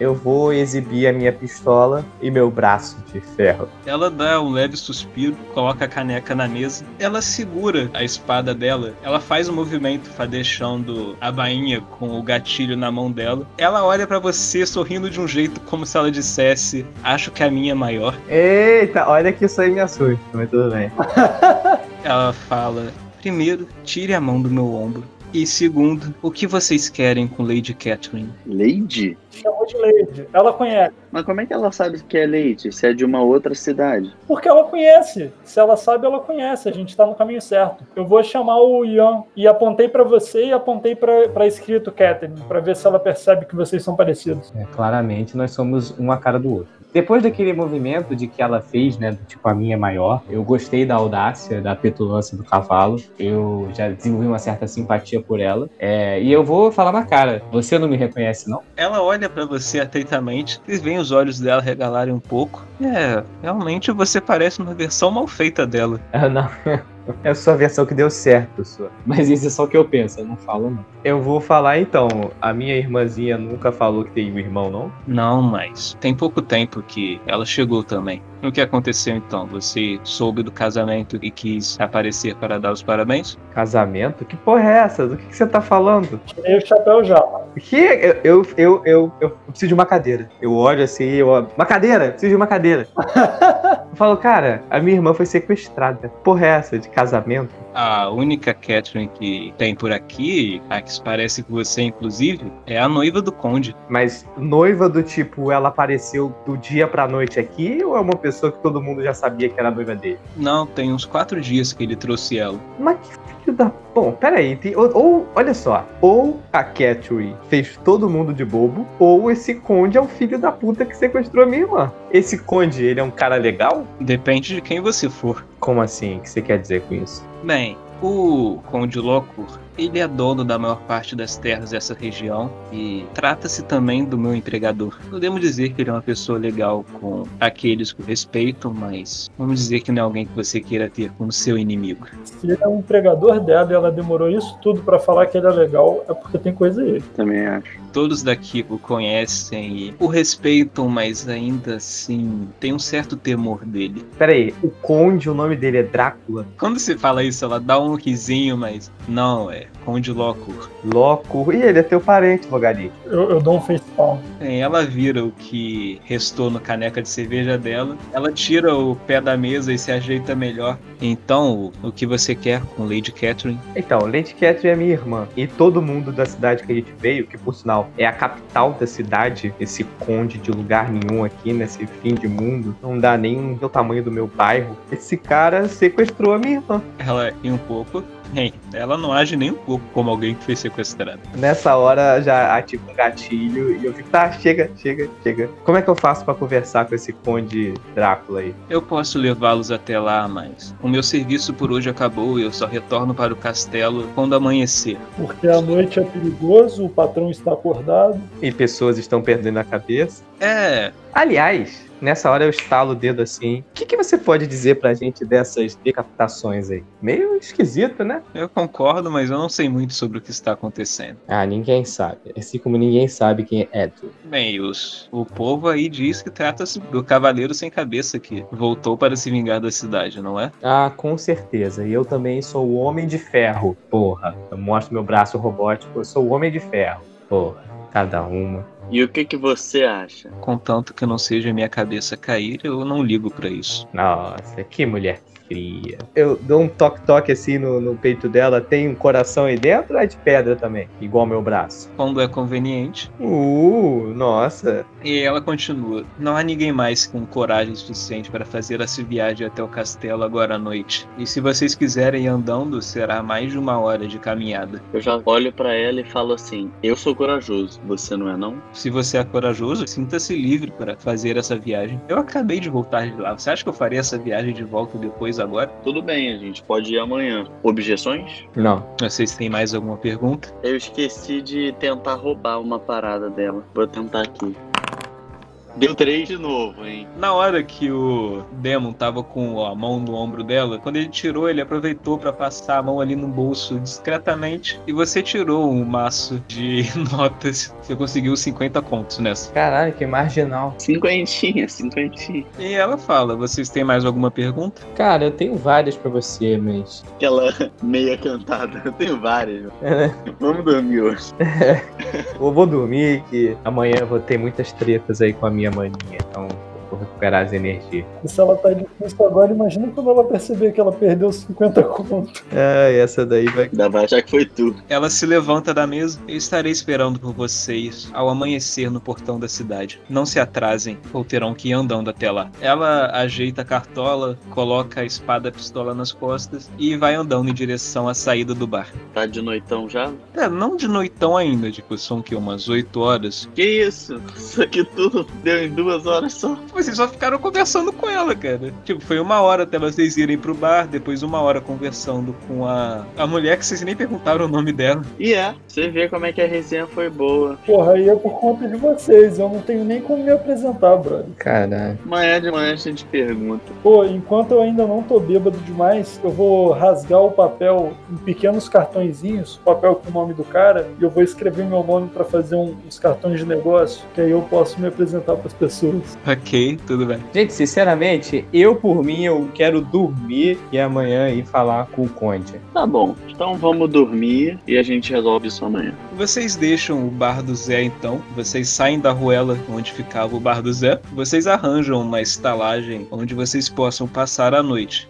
Speaker 5: Eu vou exibir a minha pistola e meu braço de ferro.
Speaker 2: Ela dá um leve suspiro, coloca a caneca na mesa. Ela segura a espada dela. Ela faz um movimento, deixando a bainha com o gatilho na mão dela. Ela olha para você sorrindo de um jeito como se ela dissesse: Acho que a minha é maior.
Speaker 5: Eita, olha que isso aí me assusta, mas tudo bem.
Speaker 2: ela fala: Primeiro, tire a mão do meu ombro. E segundo, o que vocês querem com Lady Catherine?
Speaker 4: Lady?
Speaker 3: Chamou de Lady. Ela conhece.
Speaker 4: Mas como é que ela sabe que é Lady? Se é de uma outra cidade?
Speaker 3: Porque ela conhece. Se ela sabe, ela conhece. A gente tá no caminho certo. Eu vou chamar o Ian e apontei para você e apontei para escrito Catherine, para ver se ela percebe que vocês são parecidos.
Speaker 5: É, claramente nós somos um a cara do outro. Depois daquele movimento de que ela fez, né, do tipo a minha é maior, eu gostei da audácia, da petulância do cavalo. Eu já desenvolvi uma certa simpatia por ela. É, e eu vou falar na cara: você não me reconhece, não?
Speaker 2: Ela olha para você atentamente, e vem os olhos dela regalarem um pouco. É, realmente você parece uma versão mal feita dela.
Speaker 5: Ah, não. É a sua versão que deu certo, sua. Mas isso é só o que eu penso, eu não falo não. Eu vou falar então, a minha irmãzinha nunca falou que tem um irmão, não?
Speaker 2: Não, mas tem pouco tempo que ela chegou também. O que aconteceu então? Você soube do casamento e quis aparecer para dar os parabéns?
Speaker 5: Casamento? Que porra é essa? Do que, que você tá falando?
Speaker 3: Tirei o chapéu já.
Speaker 5: Que? Eu, eu, eu, eu, eu preciso de uma cadeira. Eu olho assim, eu. Uma cadeira! Preciso de uma cadeira. eu falo, cara, a minha irmã foi sequestrada. Porra é essa de casamento?
Speaker 2: A única Catherine que tem por aqui, a que parece com você, inclusive, é a noiva do Conde.
Speaker 5: Mas noiva do tipo, ela apareceu do dia pra noite aqui ou é uma pessoa que todo mundo já sabia que era a noiva dele?
Speaker 2: Não, tem uns quatro dias que ele trouxe ela.
Speaker 5: Mas que filho da. Bom, peraí. Tem... Ou, ou, olha só. Ou a Catherine fez todo mundo de bobo, ou esse Conde é o filho da puta que sequestrou a minha irmã. Esse Conde, ele é um cara legal?
Speaker 2: Depende de quem você for.
Speaker 5: Como assim? O que você quer dizer com isso?
Speaker 2: Bem, o Conde Locur ele é dono da maior parte das terras dessa região e trata-se também do meu empregador. Podemos dizer que ele é uma pessoa legal com aqueles que o respeitam, mas vamos dizer que não é alguém que você queira ter como seu inimigo.
Speaker 3: Se ele é um empregador dela e ela demorou isso tudo para falar que ele é legal, é porque tem coisa aí.
Speaker 4: Também acho.
Speaker 2: Todos daqui o conhecem e o respeitam, mas ainda assim tem um certo temor dele.
Speaker 5: Peraí, o Conde, o nome dele é Drácula?
Speaker 2: Quando você fala isso, ela dá um risinho, mas não, é Conde Locur.
Speaker 5: Locur. E ele é teu parente, Rogari.
Speaker 3: Eu, eu dou um facepalm.
Speaker 2: Bem, ela vira o que restou no caneca de cerveja dela. Ela tira o pé da mesa e se ajeita melhor. Então, o, o que você quer com Lady Catherine?
Speaker 5: Então, Lady Catherine é minha irmã. E todo mundo da cidade que a gente veio, que por sinal é a capital da cidade, esse conde de lugar nenhum aqui nesse fim de mundo, não dá nem o tamanho do meu bairro. Esse cara sequestrou a minha irmã.
Speaker 2: Ela ri um pouco. Bem, ela não age nem um pouco como alguém que foi sequestrado.
Speaker 5: Nessa hora já ativa um gatilho e eu fico, tá, chega, chega, chega. Como é que eu faço para conversar com esse conde Drácula aí?
Speaker 2: Eu posso levá-los até lá, mas o meu serviço por hoje acabou e eu só retorno para o castelo quando amanhecer.
Speaker 3: Porque a noite é perigoso, o patrão está acordado.
Speaker 5: E pessoas estão perdendo a cabeça.
Speaker 2: É.
Speaker 5: Aliás, Nessa hora eu estalo o dedo assim. O que, que você pode dizer pra gente dessas decapitações aí? Meio esquisito, né?
Speaker 2: Eu concordo, mas eu não sei muito sobre o que está acontecendo.
Speaker 5: Ah, ninguém sabe. Assim como ninguém sabe quem é Edward.
Speaker 2: Bem, os, o povo aí diz que trata-se do cavaleiro sem cabeça que voltou para se vingar da cidade, não é?
Speaker 5: Ah, com certeza. E eu também sou o Homem de Ferro. Porra, eu mostro meu braço robótico. Eu sou o Homem de Ferro. Porra, cada uma.
Speaker 4: E o que que você acha?
Speaker 2: Contanto que não seja minha cabeça cair, eu não ligo para isso.
Speaker 5: Nossa, que mulher cria. Eu dou um toque-toque assim no, no peito dela. Tem um coração aí dentro ou é de pedra também? Igual meu braço.
Speaker 2: Quando é conveniente.
Speaker 5: Uh, nossa.
Speaker 2: E ela continua. Não há ninguém mais com coragem suficiente para fazer essa viagem até o castelo agora à noite. E se vocês quiserem ir andando, será mais de uma hora de caminhada.
Speaker 4: Eu já olho pra ela e falo assim: Eu sou corajoso, você não é não?
Speaker 2: Se você é corajoso, sinta-se livre para fazer essa viagem. Eu acabei de voltar de lá. Você acha que eu faria essa viagem de volta depois agora?
Speaker 4: Tudo bem, a gente pode ir amanhã. Objeções?
Speaker 5: Não.
Speaker 2: Vocês têm mais alguma pergunta?
Speaker 4: Eu esqueci de tentar roubar uma parada dela. Vou tentar aqui. Deu três de novo, hein?
Speaker 2: Na hora que o Demon tava com a mão no ombro dela, quando ele tirou, ele aproveitou para passar a mão ali no bolso discretamente e você tirou um maço de notas. Você conseguiu 50 contos nessa.
Speaker 5: Caralho, que marginal.
Speaker 4: Cinquentinha, cinquentinha.
Speaker 2: E ela fala: Vocês têm mais alguma pergunta?
Speaker 5: Cara, eu tenho várias pra você, mas.
Speaker 4: Aquela meia cantada. Eu tenho várias. Vamos dormir hoje.
Speaker 5: Eu vou dormir que amanhã eu vou ter muitas tretas aí com a minha maninha. Então eu vou recuperar as energias.
Speaker 3: E se ela tá difícil agora, imagina quando ela perceber que ela perdeu 50 conto.
Speaker 5: Ah, essa daí vai.
Speaker 4: Ainda vai achar que foi tu.
Speaker 2: Ela se levanta da mesa. Eu estarei esperando por vocês ao amanhecer no portão da cidade. Não se atrasem, ou terão que ir andando até lá. Ela ajeita a cartola, coloca a espada e a pistola nas costas e vai andando em direção à saída do bar.
Speaker 4: Tá de noitão já?
Speaker 2: É, não de noitão ainda, tipo, são que umas 8 horas.
Speaker 4: Que isso? Isso aqui tudo deu em duas horas só.
Speaker 2: Vocês só ficaram conversando com ela, cara. Tipo, foi uma hora até vocês irem pro bar, depois uma hora conversando com a, a mulher que vocês nem perguntaram o nome dela.
Speaker 4: E é, você vê como é que a resenha foi boa.
Speaker 3: Porra, aí é por conta de vocês. Eu não tenho nem como me apresentar, brother.
Speaker 5: Caralho.
Speaker 4: Amanhã de manhã a gente pergunta.
Speaker 3: Pô, enquanto eu ainda não tô bêbado demais, eu vou rasgar o papel em pequenos cartõezinhos, papel com o nome do cara, e eu vou escrever meu nome pra fazer um- uns cartões de negócio, que aí eu posso me apresentar pras pessoas.
Speaker 2: Ok, tudo bem.
Speaker 5: Gente, sinceramente, eu por mim eu quero dormir e amanhã ir falar com o Conde.
Speaker 4: Tá bom, então vamos dormir e a gente resolve isso amanhã.
Speaker 2: Vocês deixam o bar do Zé então, vocês saem da ruela onde ficava o bar do Zé, vocês arranjam uma estalagem onde vocês possam passar a noite.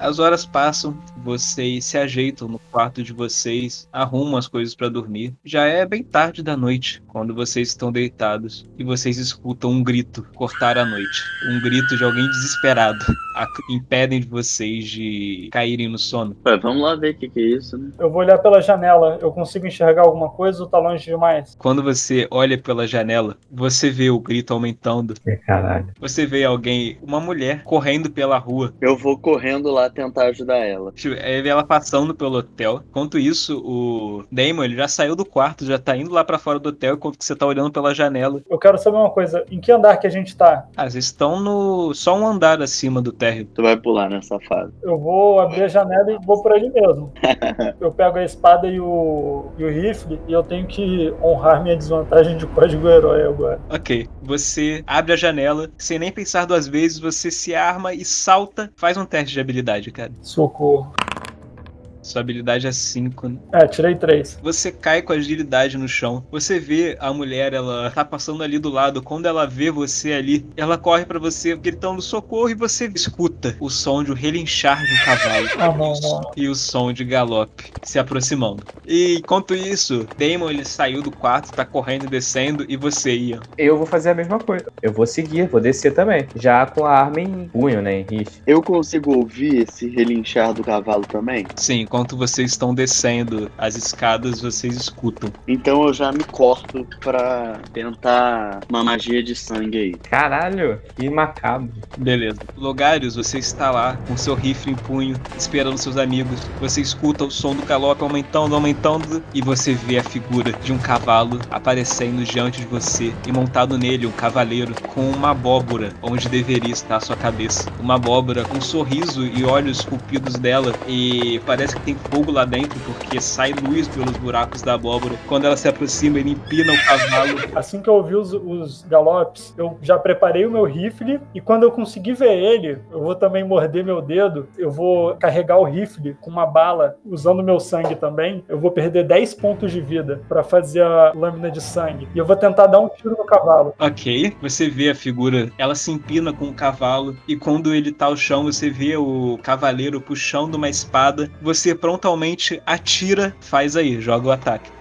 Speaker 2: As horas passam, vocês se ajeitam no quarto de vocês, arrumam as coisas para dormir. Já é bem tarde da noite, quando vocês estão deitados e vocês escutam um grito cortar a noite. Um grito de alguém desesperado. A- impedem de vocês de caírem no sono.
Speaker 4: Ué, vamos lá ver o que, que é isso, né?
Speaker 3: Eu vou olhar pela janela. Eu consigo enxergar alguma coisa ou tá longe demais?
Speaker 2: Quando você olha pela janela, você vê o grito aumentando.
Speaker 5: Caralho.
Speaker 2: Você vê alguém, uma mulher, correndo pela rua.
Speaker 4: Eu vou correndo lá tentar ajudar ela.
Speaker 2: Tipo, vê ela passando pelo hotel. Enquanto isso, o Damon ele já saiu do quarto, já tá indo lá pra fora do hotel, enquanto que você tá olhando pela janela.
Speaker 3: Eu quero saber uma coisa. Em que andar que a gente tá?
Speaker 2: Ah, vocês estão no. só um andar acima do térreo.
Speaker 4: Tu vai pular nessa fase.
Speaker 3: Eu vou abrir a janela e vou por ali mesmo. Eu pego a espada e o, e o rifle e eu tenho que honrar minha desvantagem de código herói agora.
Speaker 2: Ok. Você abre a janela, sem nem pensar duas vezes, você se arma e salta. Faz um teste de habilidade, cara.
Speaker 3: Socorro.
Speaker 2: Sua habilidade é 5, né?
Speaker 3: É, tirei três.
Speaker 2: Você cai com agilidade no chão. Você vê a mulher, ela tá passando ali do lado. Quando ela vê você ali, ela corre pra você gritando socorro e você escuta o som de um relinchar de um cavalo.
Speaker 3: Ah, não, não.
Speaker 2: e o som de galope se aproximando. E enquanto isso, Damon ele saiu do quarto, tá correndo e descendo, e você ia.
Speaker 5: Eu vou fazer a mesma coisa. Eu vou seguir, vou descer também. Já com a arma em punho, né? Em riste.
Speaker 4: Eu consigo ouvir esse relinchar do cavalo também?
Speaker 2: Sim, enquanto vocês estão descendo as escadas, vocês escutam.
Speaker 4: Então eu já me corto pra tentar uma magia de sangue aí.
Speaker 5: Caralho, que macabro.
Speaker 2: Beleza. Logarius, você está lá com seu rifle em punho, esperando seus amigos. Você escuta o som do galope aumentando, aumentando, e você vê a figura de um cavalo aparecendo diante de você e montado nele um cavaleiro com uma abóbora onde deveria estar a sua cabeça. Uma abóbora com um sorriso e olhos esculpidos dela e parece que tem fogo lá dentro, porque sai luz pelos buracos da abóbora. Quando ela se aproxima, ele empina o cavalo.
Speaker 3: Assim que eu ouvi os, os galopes, eu já preparei o meu rifle e quando eu conseguir ver ele, eu vou também morder meu dedo, eu vou carregar o rifle com uma bala, usando meu sangue também. Eu vou perder 10 pontos de vida para fazer a lâmina de sangue. E eu vou tentar dar um tiro no cavalo.
Speaker 2: Ok, você vê a figura, ela se empina com o cavalo e quando ele tá ao chão, você vê o cavaleiro puxando uma espada. Você prontamente atira, faz aí, joga o ataque.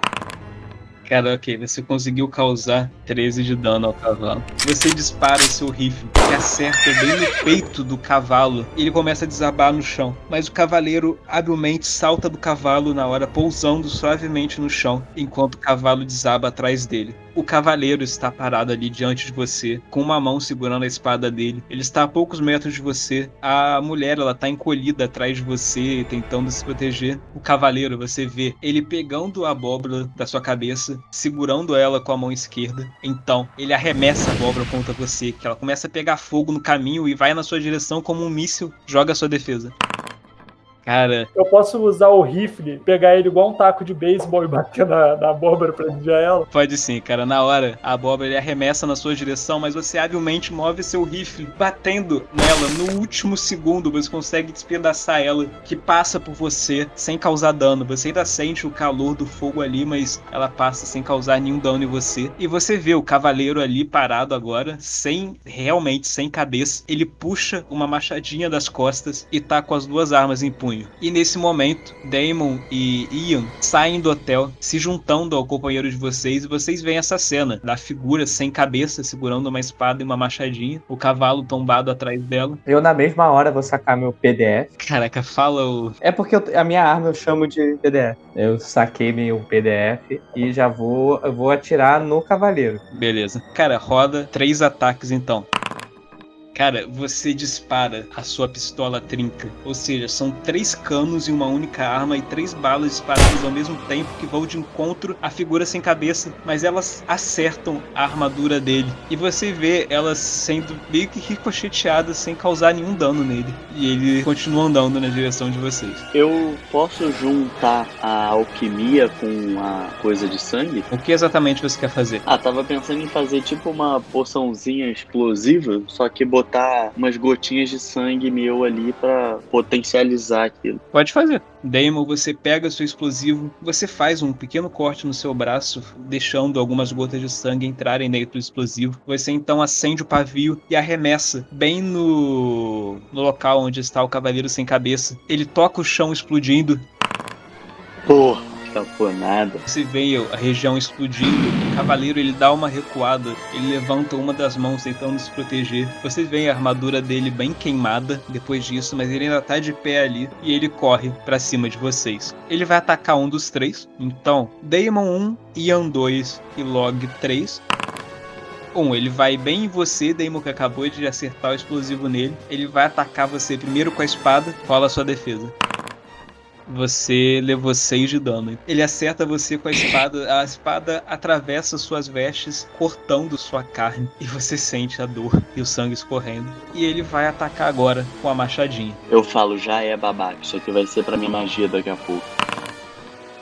Speaker 2: Cara, ok, você conseguiu causar 13 de dano ao cavalo. Você dispara o seu rifle, que acerta bem no peito do cavalo. E ele começa a desabar no chão. Mas o cavaleiro habilmente salta do cavalo na hora, pousando suavemente no chão, enquanto o cavalo desaba atrás dele. O cavaleiro está parado ali diante de você, com uma mão segurando a espada dele. Ele está a poucos metros de você. A mulher, ela está encolhida atrás de você, tentando se proteger. O cavaleiro, você vê ele pegando a abóbora da sua cabeça, segurando ela com a mão esquerda. Então, ele arremessa a abóbora contra você, que ela começa a pegar fogo no caminho e vai na sua direção como um míssil. Joga a sua defesa. Cara,
Speaker 3: Eu posso usar o rifle, pegar ele igual um taco de beisebol e bater na, na abóbora pra desviar ela.
Speaker 2: Pode sim, cara. Na hora, a abóbora ele arremessa na sua direção, mas você habilmente move seu rifle, batendo nela. No último segundo, você consegue despedaçar ela, que passa por você sem causar dano. Você ainda sente o calor do fogo ali, mas ela passa sem causar nenhum dano em você. E você vê o cavaleiro ali parado agora, sem realmente sem cabeça. Ele puxa uma machadinha das costas e tá com as duas armas em punho. E nesse momento, Damon e Ian saem do hotel, se juntando ao companheiro de vocês, e vocês veem essa cena da figura sem cabeça segurando uma espada e uma machadinha, o cavalo tombado atrás dela.
Speaker 5: Eu, na mesma hora, vou sacar meu PDF.
Speaker 2: Caraca, fala o.
Speaker 5: É porque eu- a minha arma eu chamo de PDF. Eu saquei meu PDF e já vou, eu vou atirar no cavaleiro.
Speaker 2: Beleza. Cara, roda três ataques então. Cara, você dispara a sua pistola trinca. Ou seja, são três canos em uma única arma e três balas disparadas ao mesmo tempo que vão de encontro à figura sem cabeça, mas elas acertam a armadura dele. E você vê elas sendo meio que ricocheteadas sem causar nenhum dano nele. E ele continua andando na direção de vocês.
Speaker 4: Eu posso juntar a alquimia com a coisa de sangue?
Speaker 2: O que exatamente você quer fazer?
Speaker 4: Ah, tava pensando em fazer tipo uma poçãozinha explosiva, só que botar umas gotinhas de sangue meu ali pra potencializar aquilo.
Speaker 2: Pode fazer. Damon, você pega seu explosivo, você faz um pequeno corte no seu braço, deixando algumas gotas de sangue entrarem dentro do explosivo. Você então acende o pavio e arremessa bem no, no local onde está o cavaleiro sem cabeça. Ele toca o chão explodindo.
Speaker 4: Porra, caponada.
Speaker 2: Você vê a região explodindo. O cavaleiro ele dá uma recuada. Ele levanta uma das mãos tentando se proteger. Vocês veem a armadura dele bem queimada depois disso, mas ele ainda tá de pé ali e ele corre pra cima de vocês. Ele vai atacar um dos três. Então, Daemon 1, Ian 2 e Log 3. Um, ele vai bem em você, Daemon, que acabou de acertar o explosivo nele. Ele vai atacar você primeiro com a espada. Rola a sua defesa. Você levou 6 de dano. Ele acerta você com a espada. A espada atravessa suas vestes, cortando sua carne. E você sente a dor e o sangue escorrendo. E ele vai atacar agora com a machadinha.
Speaker 4: Eu falo, já é babaca, isso aqui vai ser pra minha magia daqui a pouco.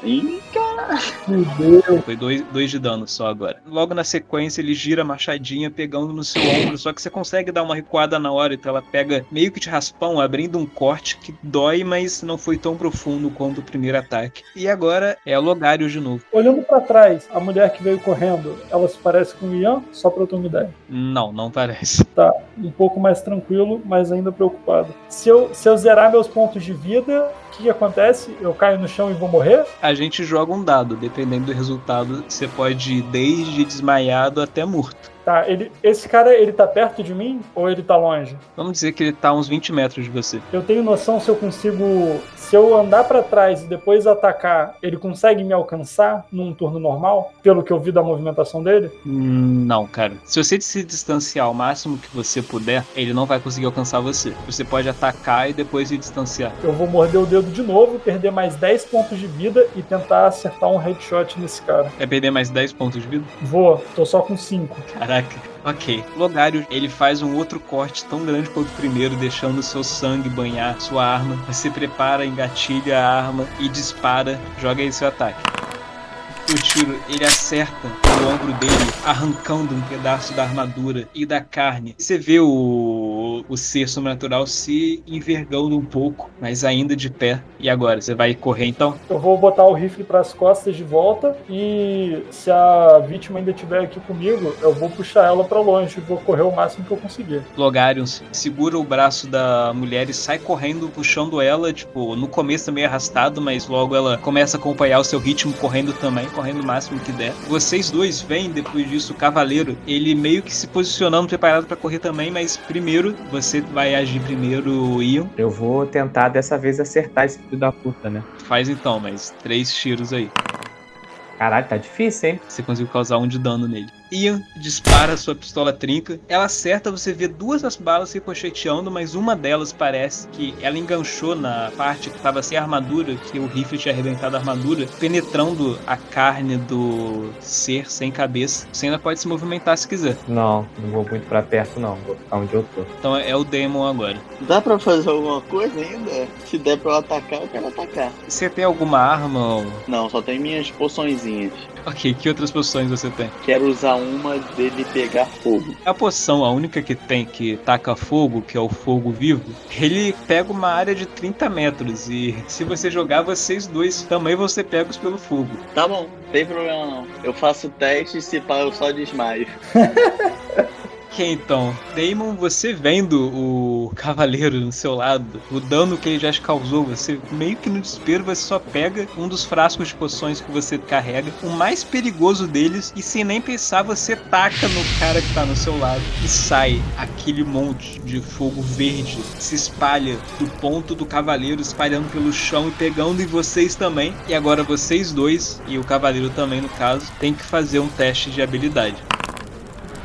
Speaker 4: Ih.
Speaker 3: Meu Deus.
Speaker 2: Foi 2 dois de dano só agora. Logo na sequência, ele gira a machadinha pegando no seu ombro. Só que você consegue dar uma recuada na hora. Então ela pega meio que de raspão, abrindo um corte que dói, mas não foi tão profundo quanto o primeiro ataque. E agora é Logário de novo.
Speaker 3: Olhando pra trás, a mulher que veio correndo, ela se parece com o Ian? Só pra eu ter uma ideia.
Speaker 2: Não, não parece.
Speaker 3: Tá, um pouco mais tranquilo, mas ainda preocupado. Se eu, se eu zerar meus pontos de vida, o que, que acontece? Eu caio no chão e vou morrer?
Speaker 2: A gente joga um dado, dependendo do resultado, você pode ir desde desmaiado até morto.
Speaker 3: Tá, ele, esse cara, ele tá perto de mim ou ele tá longe?
Speaker 2: Vamos dizer que ele tá a uns 20 metros de você.
Speaker 3: Eu tenho noção se eu consigo. Se eu andar pra trás e depois atacar, ele consegue me alcançar num turno normal? Pelo que eu vi da movimentação dele?
Speaker 2: Hum, Não, cara. Se você se distanciar ao máximo que você puder, ele não vai conseguir alcançar você. Você pode atacar e depois se distanciar.
Speaker 3: Eu vou morder o dedo de novo, perder mais 10 pontos de vida e tentar acertar um headshot nesse cara.
Speaker 2: É perder mais 10 pontos de vida?
Speaker 3: Vou, tô só com 5.
Speaker 2: Caralho. Caraca. Ok. Logário, ele faz um outro corte tão grande quanto o primeiro, deixando seu sangue banhar sua arma. Você prepara, engatilha a arma e dispara. Joga aí seu ataque. O tiro, ele acerta o ombro dele, arrancando um pedaço da armadura e da carne. Você vê o, o ser sobrenatural se envergando um pouco, mas ainda de pé. E agora, você vai correr então?
Speaker 3: Eu vou botar o rifle pras costas de volta e se a vítima ainda estiver aqui comigo, eu vou puxar ela pra longe e vou correr o máximo que eu conseguir.
Speaker 2: Logarius segura o braço da mulher e sai correndo, puxando ela, tipo, no começo meio arrastado, mas logo ela começa a acompanhar o seu ritmo, correndo também, correndo o máximo que der. Vocês dois veem depois disso o cavaleiro, ele meio que se posicionando, preparado pra correr também, mas primeiro você vai agir primeiro, Ian.
Speaker 5: Eu vou tentar dessa vez acertar esse filho da puta, né?
Speaker 2: Faz então, mas três tiros aí.
Speaker 5: Caralho, tá difícil, hein?
Speaker 2: Você conseguiu causar um de dano nele. Ian dispara sua pistola trinca. Ela acerta, você vê duas das balas ricocheteando, mas uma delas parece que ela enganchou na parte que estava sem armadura, que o rifle tinha arrebentado a armadura, penetrando a carne do ser sem cabeça. Você ainda pode se movimentar se quiser.
Speaker 5: Não, não vou muito pra perto, não. Vou ficar onde eu tô.
Speaker 2: Então é o Demon agora.
Speaker 4: Dá pra fazer alguma coisa ainda? Se der pra eu atacar, eu quero atacar.
Speaker 2: Você tem alguma arma? Ou...
Speaker 4: Não, só tem minhas poçõezinhas.
Speaker 2: Ok, que outras posições você tem?
Speaker 4: Quero usar uma dele pegar fogo.
Speaker 2: A poção, a única que tem que taca fogo, que é o fogo vivo, ele pega uma área de 30 metros. E se você jogar, vocês dois também vão ser pegos pelo fogo.
Speaker 4: Tá bom, não tem problema não. Eu faço teste e se pá, eu só desmaio.
Speaker 2: Então. Damon, você vendo o cavaleiro no seu lado, o dano que ele já te causou, você meio que no desespero, você só pega um dos frascos de poções que você carrega, o mais perigoso deles, e sem nem pensar, você taca no cara que tá no seu lado e sai aquele monte de fogo verde, se espalha do ponto do cavaleiro, espalhando pelo chão e pegando em vocês também. E agora vocês dois, e o cavaleiro também no caso, tem que fazer um teste de habilidade.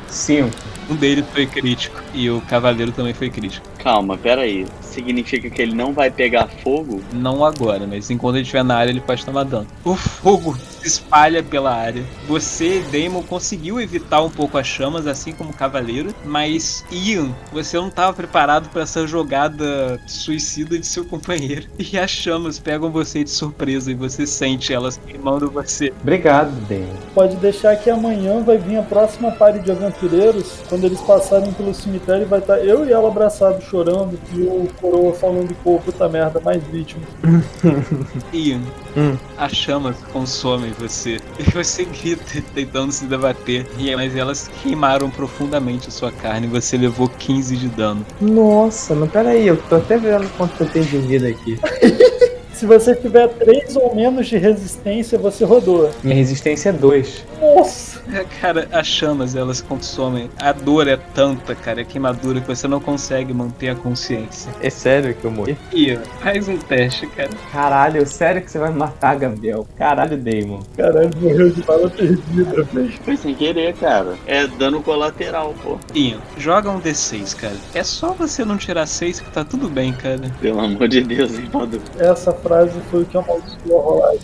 Speaker 5: Cinco.
Speaker 2: Um deles foi crítico e o cavaleiro também foi crítico.
Speaker 4: Calma, pera aí. Significa que ele não vai pegar fogo?
Speaker 2: Não agora, mas enquanto ele estiver na área, ele pode tomar dano. O fogo se espalha pela área. Você, Damon, conseguiu evitar um pouco as chamas, assim como o cavaleiro, mas Ian, você não estava preparado para essa jogada suicida de seu companheiro. E as chamas pegam você de surpresa e você sente elas queimando você.
Speaker 5: Obrigado, Damon.
Speaker 3: Pode deixar que amanhã vai vir a próxima party de aventureiros. Quando eles passarem pelo cemitério, vai estar eu e ela abraçados chorando e o coroa falando, pô, puta merda, mais vítima.
Speaker 2: Ian,
Speaker 5: Hum.
Speaker 2: as chamas consomem você. E você grita tentando se debater. E- Mas elas queimaram profundamente a sua carne e você levou 15 de dano.
Speaker 5: Nossa, mas peraí, eu tô até vendo quanto eu tenho de vida aqui.
Speaker 3: Se você tiver 3 ou menos de resistência, você rodou.
Speaker 5: Minha resistência é 2.
Speaker 3: Nossa!
Speaker 2: Cara, as chamas elas consomem. A dor é tanta, cara, a queimadura que você não consegue manter a consciência.
Speaker 5: É sério que eu morri?
Speaker 2: Ian, faz um teste, cara.
Speaker 5: Caralho, sério que você vai me matar, Gabriel? Caralho, Damon.
Speaker 3: Caralho, morreu de bala perdida, velho.
Speaker 4: Foi sem querer, cara. É dano colateral, pô.
Speaker 2: Ian, joga um D6, cara. É só você não tirar 6 que tá tudo bem, cara.
Speaker 4: Pelo amor de Deus, hein, Padu?
Speaker 3: Essa frase foi o que amaldiçoou a rolagem.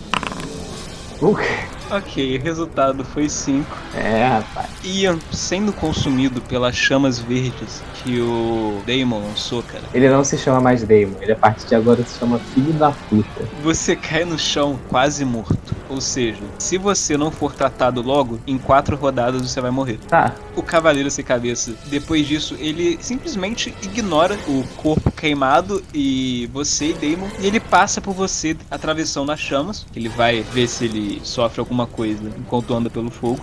Speaker 2: Ok, o resultado foi 5.
Speaker 5: É, rapaz.
Speaker 2: Ian sendo consumido pelas chamas verdes que o Damon lançou, cara.
Speaker 5: Ele não se chama mais Damon, ele a partir de agora se chama Filho da Puta.
Speaker 2: Você cai no chão quase morto. Ou seja, se você não for tratado logo, em quatro rodadas você vai morrer.
Speaker 5: Tá,
Speaker 2: O Cavaleiro Sem Cabeça, depois disso, ele simplesmente ignora o corpo queimado e você e Damon, e ele passa por você atravessando as chamas. Ele vai ver se ele sofre alguma coisa enquanto anda pelo fogo.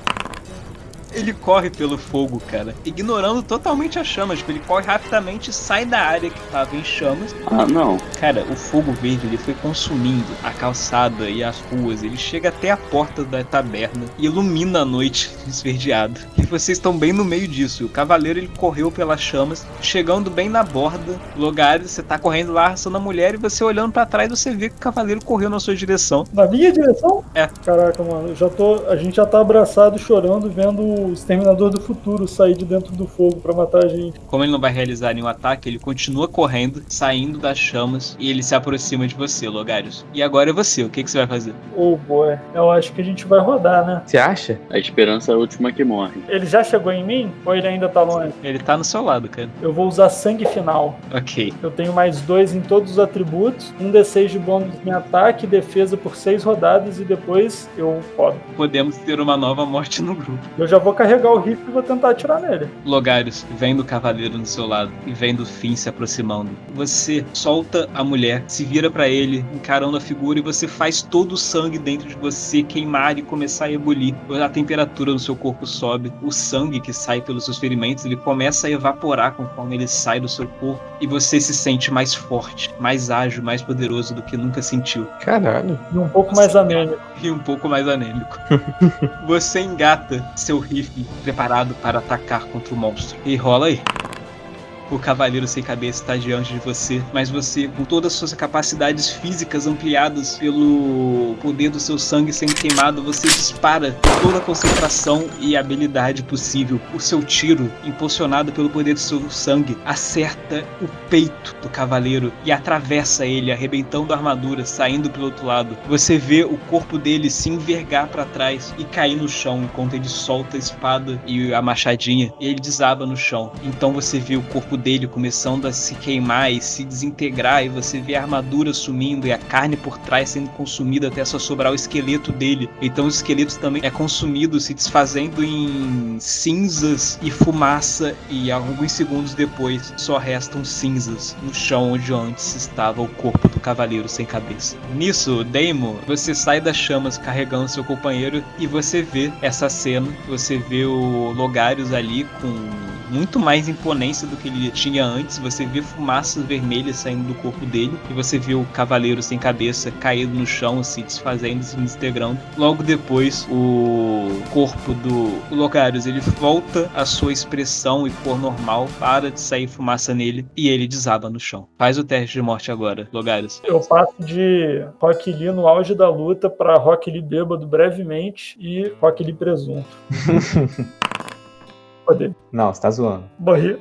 Speaker 2: Ele corre pelo fogo, cara, ignorando totalmente as chamas. Tipo, ele corre rapidamente, sai da área que tava em chamas
Speaker 4: Ah, não.
Speaker 2: Cara, o fogo verde ele foi consumindo a calçada e as ruas. Ele chega até a porta da taberna e ilumina a noite esverdeada. E vocês estão bem no meio disso. O cavaleiro ele correu pelas chamas, chegando bem na borda. Logares, você tá correndo lá, arrastando a mulher e você olhando pra trás você vê que o cavaleiro correu na sua direção.
Speaker 3: Na minha direção?
Speaker 2: É.
Speaker 3: Caraca, mano, eu já tô. A gente já tá abraçado chorando, vendo o Exterminador do Futuro sair de dentro do fogo pra matar a gente.
Speaker 2: Como ele não vai realizar nenhum ataque, ele continua correndo, saindo das chamas e ele se aproxima de você, Logarius. E agora é você, o que, que você vai fazer?
Speaker 3: Oh boy, eu acho que a gente vai rodar, né?
Speaker 5: você acha?
Speaker 4: A esperança é a última que morre.
Speaker 3: Ele já chegou em mim? Ou ele ainda tá longe?
Speaker 2: Ele tá no seu lado, cara.
Speaker 3: Eu vou usar sangue final.
Speaker 2: Ok.
Speaker 3: Eu tenho mais dois em todos os atributos, um D6 de bônus em ataque e defesa por seis rodadas e depois eu rodo.
Speaker 2: Podemos ter uma nova morte no grupo.
Speaker 3: Eu já vou carregar o rifle e vou tentar atirar nele.
Speaker 2: Logarius, vendo o cavaleiro no seu lado e vendo o fim se aproximando. Você solta a mulher, se vira pra ele, encarando a figura e você faz todo o sangue dentro de você queimar e começar a ebulir. A temperatura do seu corpo sobe, o sangue que sai pelos seus ferimentos, ele começa a evaporar conforme ele sai do seu corpo e você se sente mais forte, mais ágil, mais poderoso do que nunca sentiu
Speaker 5: Caralho.
Speaker 3: E um pouco mais anêmico.
Speaker 2: e um pouco mais anêmico. Você engata seu rifle preparado para atacar contra o monstro. E rola aí. O cavaleiro sem cabeça está diante de você, mas você, com todas as suas capacidades físicas ampliadas pelo poder do seu sangue sendo queimado, você dispara com toda a concentração e habilidade possível. O seu tiro, impulsionado pelo poder do seu sangue, acerta o peito do cavaleiro e atravessa ele, arrebentando a armadura, saindo pelo outro lado. Você vê o corpo dele se envergar para trás e cair no chão enquanto ele solta a espada e a machadinha e ele desaba no chão. Então você vê o corpo dele começando a se queimar e se desintegrar e você vê a armadura sumindo e a carne por trás sendo consumida até só sobrar o esqueleto dele. Então o esqueleto também é consumido, se desfazendo em cinzas e fumaça e alguns segundos depois só restam cinzas no chão onde antes estava o corpo do cavaleiro sem cabeça. Nisso, Daemon, você sai das chamas carregando seu companheiro e você vê essa cena, você vê o Logarius ali com muito mais imponência do que ele tinha antes. Você vê fumaças vermelhas saindo do corpo dele e você vê o cavaleiro sem cabeça caído no chão, se desfazendo, se desintegrando. Logo depois, o corpo do Logarius ele volta à sua expressão e cor normal, para de sair fumaça nele e ele desaba no chão. Faz o teste de morte agora, Logarius.
Speaker 3: Eu passo de Rock Lee no auge da luta pra Rock Lee bêbado brevemente e Rock Lee presunto. Poder.
Speaker 5: Não, você tá zoando.
Speaker 3: Morri.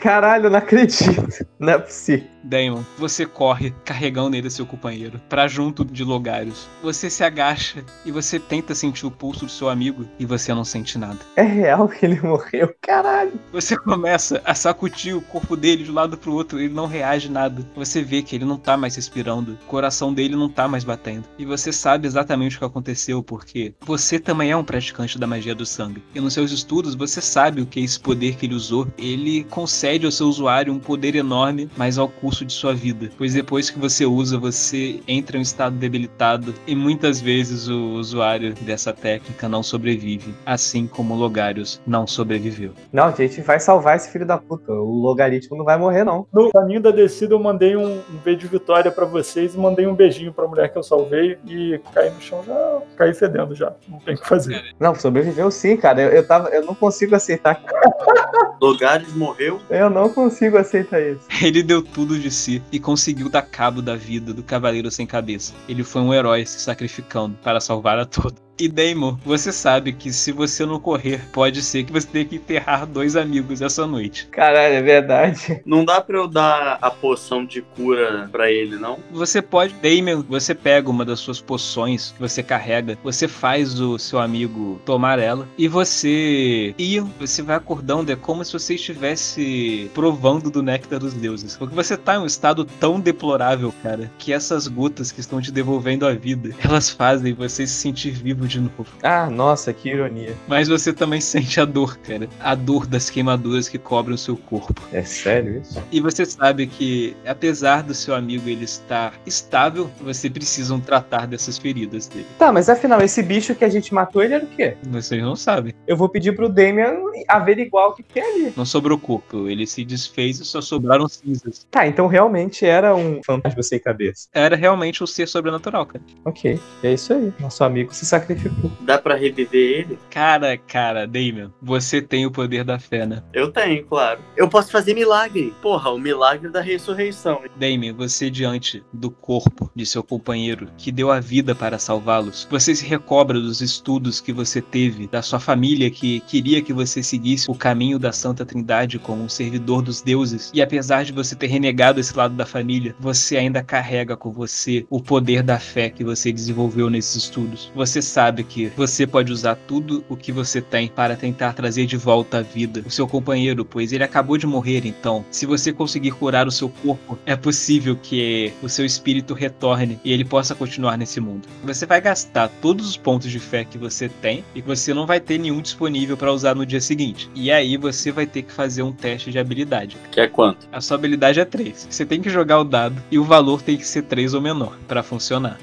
Speaker 5: Caralho, não acredito. Não é possível.
Speaker 2: Daemon, você corre carregando ele seu companheiro para junto de Logarius. Você se agacha e você tenta sentir o pulso do seu amigo e você não sente nada.
Speaker 5: É real que ele morreu? Caralho.
Speaker 2: Você começa a sacudir o corpo dele de um lado pro outro, ele não reage nada. Você vê que ele não tá mais respirando, o coração dele não tá mais batendo. E você sabe exatamente o que aconteceu porque você também é um praticante da magia do sangue. E nos seus estudos você sabe o que é esse poder que ele usou. Ele concede ao seu usuário um poder enorme, mas ao custo de sua vida. Pois depois que você usa, você entra em um estado debilitado e muitas vezes o usuário dessa técnica não sobrevive, assim como Logarius não sobreviveu.
Speaker 5: Não, a gente vai salvar esse filho da puta. O logaritmo não vai morrer, não.
Speaker 3: No caminho da descida, eu mandei um, um V de vitória pra vocês e mandei um beijinho pra mulher que eu salvei e caí no chão já, caí fedendo já. Não tem o que fazer.
Speaker 5: Não, sobreviveu sim, cara. Eu, eu, tava, eu não consigo aceitar.
Speaker 4: Logares morreu.
Speaker 5: Eu não consigo aceitar isso.
Speaker 2: Ele deu tudo de si e conseguiu dar cabo da vida do cavaleiro sem cabeça. Ele foi um herói se sacrificando para salvar a todos. E Daemon, você sabe que se você não correr, pode ser que você tenha que enterrar dois amigos essa noite.
Speaker 5: Caralho, é verdade.
Speaker 4: Não dá pra eu dar a poção de cura pra ele, não?
Speaker 2: Você pode, Damien, você pega uma das suas poções que você carrega, você faz o seu amigo tomar ela e você e você vai acordando, é como se você estivesse provando do néctar dos deuses. Porque você tá em um estado tão deplorável, cara, que essas gotas que estão te devolvendo a vida, elas fazem você se sentir vivo de novo.
Speaker 5: Ah, nossa, que ironia.
Speaker 2: Mas você também sente a dor, cara. A dor das queimaduras que cobrem o seu corpo.
Speaker 5: É sério isso?
Speaker 2: E você sabe que, apesar do seu amigo ele estar estável, você precisa tratar dessas feridas dele.
Speaker 5: Tá, mas afinal, esse bicho que a gente matou, ele era o quê?
Speaker 2: Vocês não sabem.
Speaker 5: Eu vou pedir pro Damian averiguar o que tem ali.
Speaker 2: Não sobrou corpo. Ele se desfez e só sobraram cinzas.
Speaker 5: Tá, então realmente era um fantasma sem cabeça.
Speaker 2: Era realmente um ser sobrenatural, cara.
Speaker 5: Ok, é isso aí. Nosso amigo se sacrificou.
Speaker 4: Dá pra reviver ele?
Speaker 2: Cara, cara, Damien, você tem o poder da fé, né?
Speaker 4: Eu tenho, claro. Eu posso fazer milagre. Porra, o milagre da ressurreição.
Speaker 2: Damien, você diante do corpo de seu companheiro que deu a vida para salvá-los, você se recobra dos estudos que você teve, da sua família que queria que você seguisse o caminho da Santa Trindade como um servidor dos deuses. E apesar de você ter renegado esse lado da família, você ainda carrega com você o poder da fé que você desenvolveu nesses estudos. Você sabe sabe que você pode usar tudo o que você tem para tentar trazer de volta à vida o seu companheiro, pois ele acabou de morrer. Então, se você conseguir curar o seu corpo, é possível que o seu espírito retorne e ele possa continuar nesse mundo. Você vai gastar todos os pontos de fé que você tem e você não vai ter nenhum disponível para usar no dia seguinte. E aí você vai ter que fazer um teste de habilidade.
Speaker 4: Que é quanto?
Speaker 2: A sua habilidade é 3. Você tem que jogar o dado e o valor tem que ser 3 ou menor para funcionar.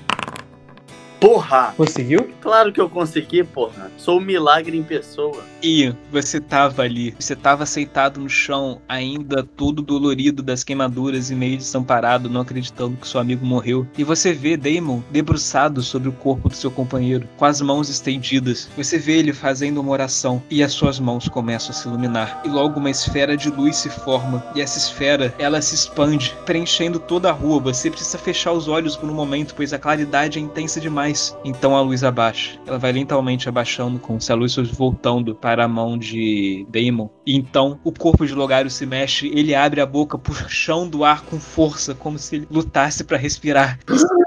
Speaker 4: Porra!
Speaker 5: Conseguiu?
Speaker 4: Claro que eu consegui, porra. Sou um milagre em pessoa.
Speaker 2: E você tava ali, você tava sentado no chão, ainda todo dolorido das queimaduras e meio desamparado, não acreditando que seu amigo morreu. E você vê Damon debruçado sobre o corpo do seu companheiro, com as mãos estendidas. Você vê ele fazendo uma oração e as suas mãos começam a se iluminar. E logo uma esfera de luz se forma, e essa esfera, ela se expande, preenchendo toda a rua. Você precisa fechar os olhos por um momento, pois a claridade é intensa demais. Então a luz abaixa. Ela vai lentamente abaixando, como se a luz fosse voltando para a mão de Damon. E então o corpo de Logário se mexe, ele abre a boca, puxando o ar com força, como se ele lutasse para respirar.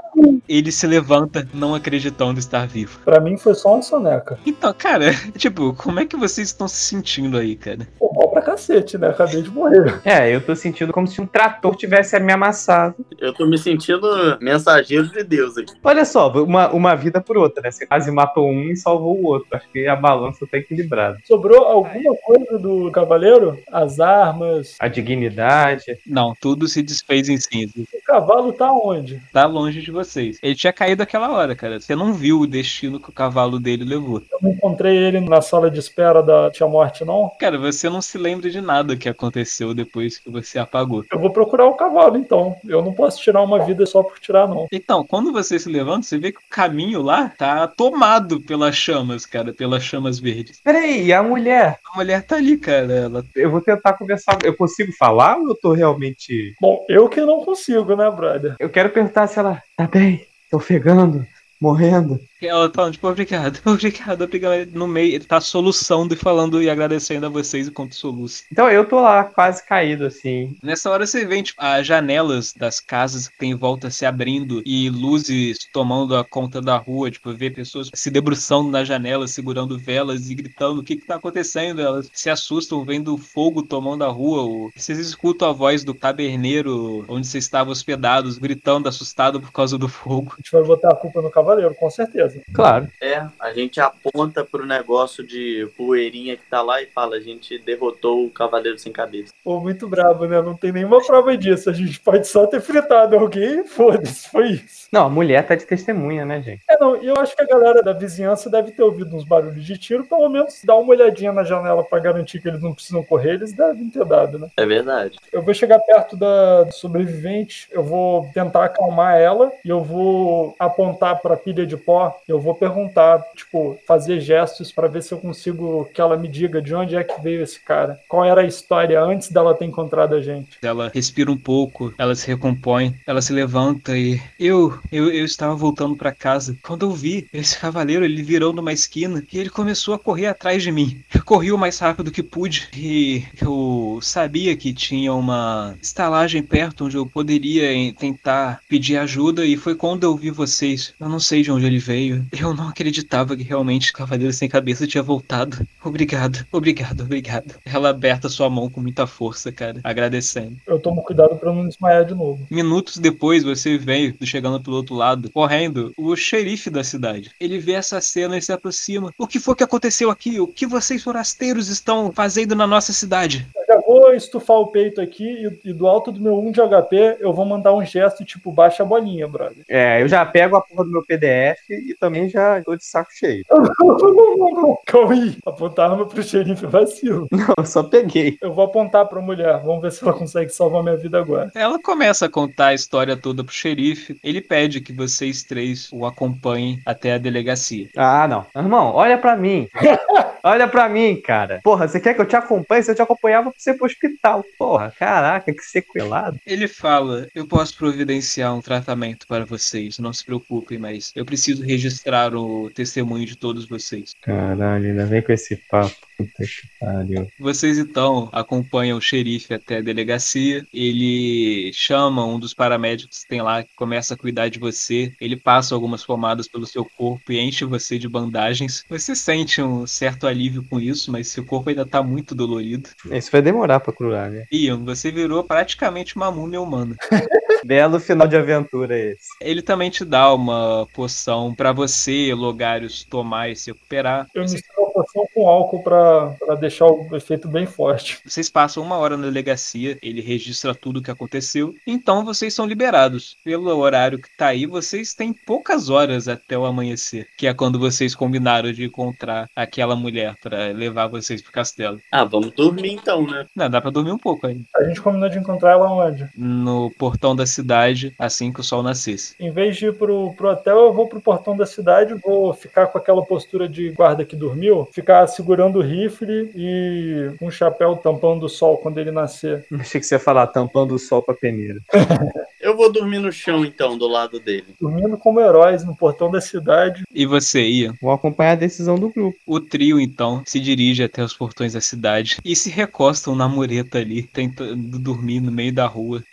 Speaker 2: Ele se levanta, não acreditando estar vivo.
Speaker 3: Pra mim foi só uma soneca.
Speaker 2: Então, cara, tipo, como é que vocês estão se sentindo aí, cara?
Speaker 3: Pô, mal pra cacete, né? Acabei de morrer.
Speaker 5: É, eu tô sentindo como se um trator tivesse me amassado.
Speaker 4: Eu tô me sentindo mensageiro de Deus aqui.
Speaker 5: Olha só, uma, uma vida por outra, né? Você quase matou um e salvou o outro. Acho que a balança tá equilibrada.
Speaker 3: Sobrou alguma coisa do cavaleiro? As armas.
Speaker 5: A dignidade.
Speaker 2: Não, tudo se desfez em cinzas.
Speaker 3: O cavalo tá onde?
Speaker 2: Tá longe de vocês. Ele tinha caído aquela hora, cara. Você não viu o destino que o cavalo dele levou.
Speaker 3: Eu não encontrei ele na sala de espera da Tia Morte, não.
Speaker 2: Cara, você não se lembra de nada que aconteceu depois que você apagou.
Speaker 3: Eu vou procurar o cavalo, então. Eu não posso tirar uma vida só por tirar, não.
Speaker 2: Então, quando você se levanta, você vê que o caminho lá tá tomado pelas chamas, cara, pelas chamas verdes.
Speaker 5: Peraí, e a mulher?
Speaker 2: A mulher tá ali, cara. Ela
Speaker 5: Eu vou tentar conversar. Eu consigo falar ou eu tô realmente.
Speaker 3: Bom, eu que não consigo, né, brother?
Speaker 5: Eu quero perguntar se ela tá bem, ofegando, morrendo.
Speaker 2: Ela tá tipo, obrigado, obrigado, obrigado. No meio, ele tá soluçando e falando e agradecendo a vocês enquanto soluça.
Speaker 5: Então eu tô lá, quase caído, assim.
Speaker 2: Nessa hora você vê, tipo, as janelas das casas que tem em volta se abrindo e luzes tomando a conta da rua, tipo, vê pessoas se debruçando na janela, segurando velas e gritando o que que tá acontecendo. Elas se assustam vendo fogo tomando a rua. ou- Vocês escutam a voz do taberneiro onde vocês estavam hospedados, gritando assustado por causa do fogo.
Speaker 3: A gente vai botar a culpa no cavaleiro, com certeza.
Speaker 5: Claro.
Speaker 4: É, a gente aponta pro negócio de poeirinha que tá lá e fala: a gente derrotou o Cavaleiro Sem Cabeça.
Speaker 3: Pô, muito brabo, né? Não tem nenhuma prova disso. A gente pode só ter fritado alguém e foda-se, foi isso.
Speaker 5: Não, a mulher tá de testemunha, né, gente?
Speaker 3: É, não, e eu acho que a galera da vizinhança deve ter ouvido uns barulhos de tiro, pelo menos dar uma olhadinha na janela pra garantir que eles não precisam correr, eles devem ter dado, né?
Speaker 4: É verdade.
Speaker 3: Eu vou chegar perto da sobrevivente, eu vou tentar acalmar ela e eu vou apontar pra pilha de pó, eu vou perguntar, tipo, fazer gestos pra ver se eu consigo que ela me diga de onde é que veio esse cara, qual era a história antes dela ter encontrado a gente.
Speaker 2: Ela respira um pouco, ela se recompõe, ela se levanta e eu, eu, eu estava voltando para casa. Quando eu vi esse cavaleiro, ele virou numa esquina e ele começou a correr atrás de mim. Eu corri o mais rápido que pude e eu sabia que tinha uma estalagem perto onde eu poderia tentar pedir ajuda e foi quando eu vi vocês. Eu não sei de onde ele veio. Eu não acreditava que realmente o cavaleiro sem cabeça tinha voltado. Obrigado, obrigado, obrigado. Ela aperta sua mão com muita força, cara, agradecendo.
Speaker 3: Eu tomo cuidado pra não desmaiar de novo.
Speaker 2: Minutos depois, você veio chegando pelo outro lado, correndo, o xerife da cidade. Ele vê essa cena e se aproxima. O que foi que aconteceu aqui? O que vocês forasteiros estão fazendo na nossa cidade?
Speaker 3: Eu já vou estufar o peito aqui e, e do alto do meu 1 de HP eu vou mandar um gesto tipo baixa a bolinha, brother.
Speaker 5: É, eu já pego a porra do meu PDF e também já tô de saco cheio.
Speaker 3: Calma aí. Apontar arma pro xerife é vacilo.
Speaker 5: Não, eu só peguei.
Speaker 3: Eu vou apontar pra mulher. Vamos ver se ela consegue salvar minha vida agora.
Speaker 2: Ela começa a contar a história toda pro xerife. Ele pede que vocês três o acompanhem até a delegacia.
Speaker 5: Ah, não. Irmão, olha pra mim. olha pra mim, cara. Porra, você quer que eu te acompanhe? Se eu te acompanhava pra você ir pro hospital. Porra, caraca, que sequelado.
Speaker 2: Ele fala: Eu posso providenciar um tratamento para vocês, não se preocupem, mas eu preciso registrar o testemunho de todos vocês.
Speaker 5: Caralho, ainda vem com esse papo. Puta que pariu.
Speaker 2: Vocês então acompanham o xerife até a delegacia. Ele chama um dos paramédicos que tem lá, que começa a cuidar de você. Ele passa algumas pomadas pelo seu corpo e enche você de bandagens. Você sente um certo alívio com isso, mas seu corpo ainda tá muito dolorido.
Speaker 5: Isso vai demorar pra curar, né?
Speaker 2: Ian, você virou praticamente uma múmia humana.
Speaker 5: Belo final de aventura esse.
Speaker 2: Ele também te dá uma poção pra você, Logarius, tomar e se recuperar.
Speaker 3: Eu misturo a poção com álcool pra, pra deixar o efeito bem forte.
Speaker 2: Vocês passam uma hora na delegacia, ele registra tudo o que aconteceu, então vocês são liberados. Pelo horário que tá aí, vocês têm poucas horas até o amanhecer, que é quando vocês combinaram de encontrar aquela mulher pra levar vocês pro castelo.
Speaker 6: Ah, vamos dormir então, né?
Speaker 2: Não, dá pra dormir um pouco aí.
Speaker 3: A gente combinou de encontrar ela onde?
Speaker 2: No portão da cidade, assim que o sol nascesse.
Speaker 3: Em vez de ir pro, pro hotel, eu vou pro portão da cidade, vou ficar com aquela postura de guarda que dormiu, ficar segurando o rifle e um chapéu tampando o sol quando ele nascer.
Speaker 5: Achei que você ia falar tampando o sol pra peneira.
Speaker 6: Eu vou dormir no chão então, do lado dele.
Speaker 3: Dormindo como heróis no portão da cidade.
Speaker 2: E você, Ian?
Speaker 5: Vou acompanhar a decisão do grupo.
Speaker 2: O trio, então, se dirige até os portões da cidade e se recostam na mureta ali, tentando dormir no meio da rua.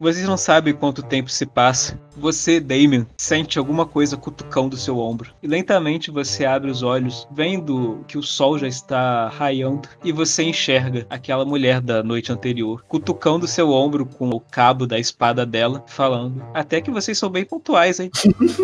Speaker 2: Vocês não sabem quanto tempo se passa. Você, Damien, sente alguma coisa cutucando seu ombro. E lentamente você abre os olhos, vendo que o sol já está raiando, e você enxerga aquela mulher da noite anterior, cutucando seu ombro com o cabo da espada dela, falando: Até que vocês são bem pontuais, hein?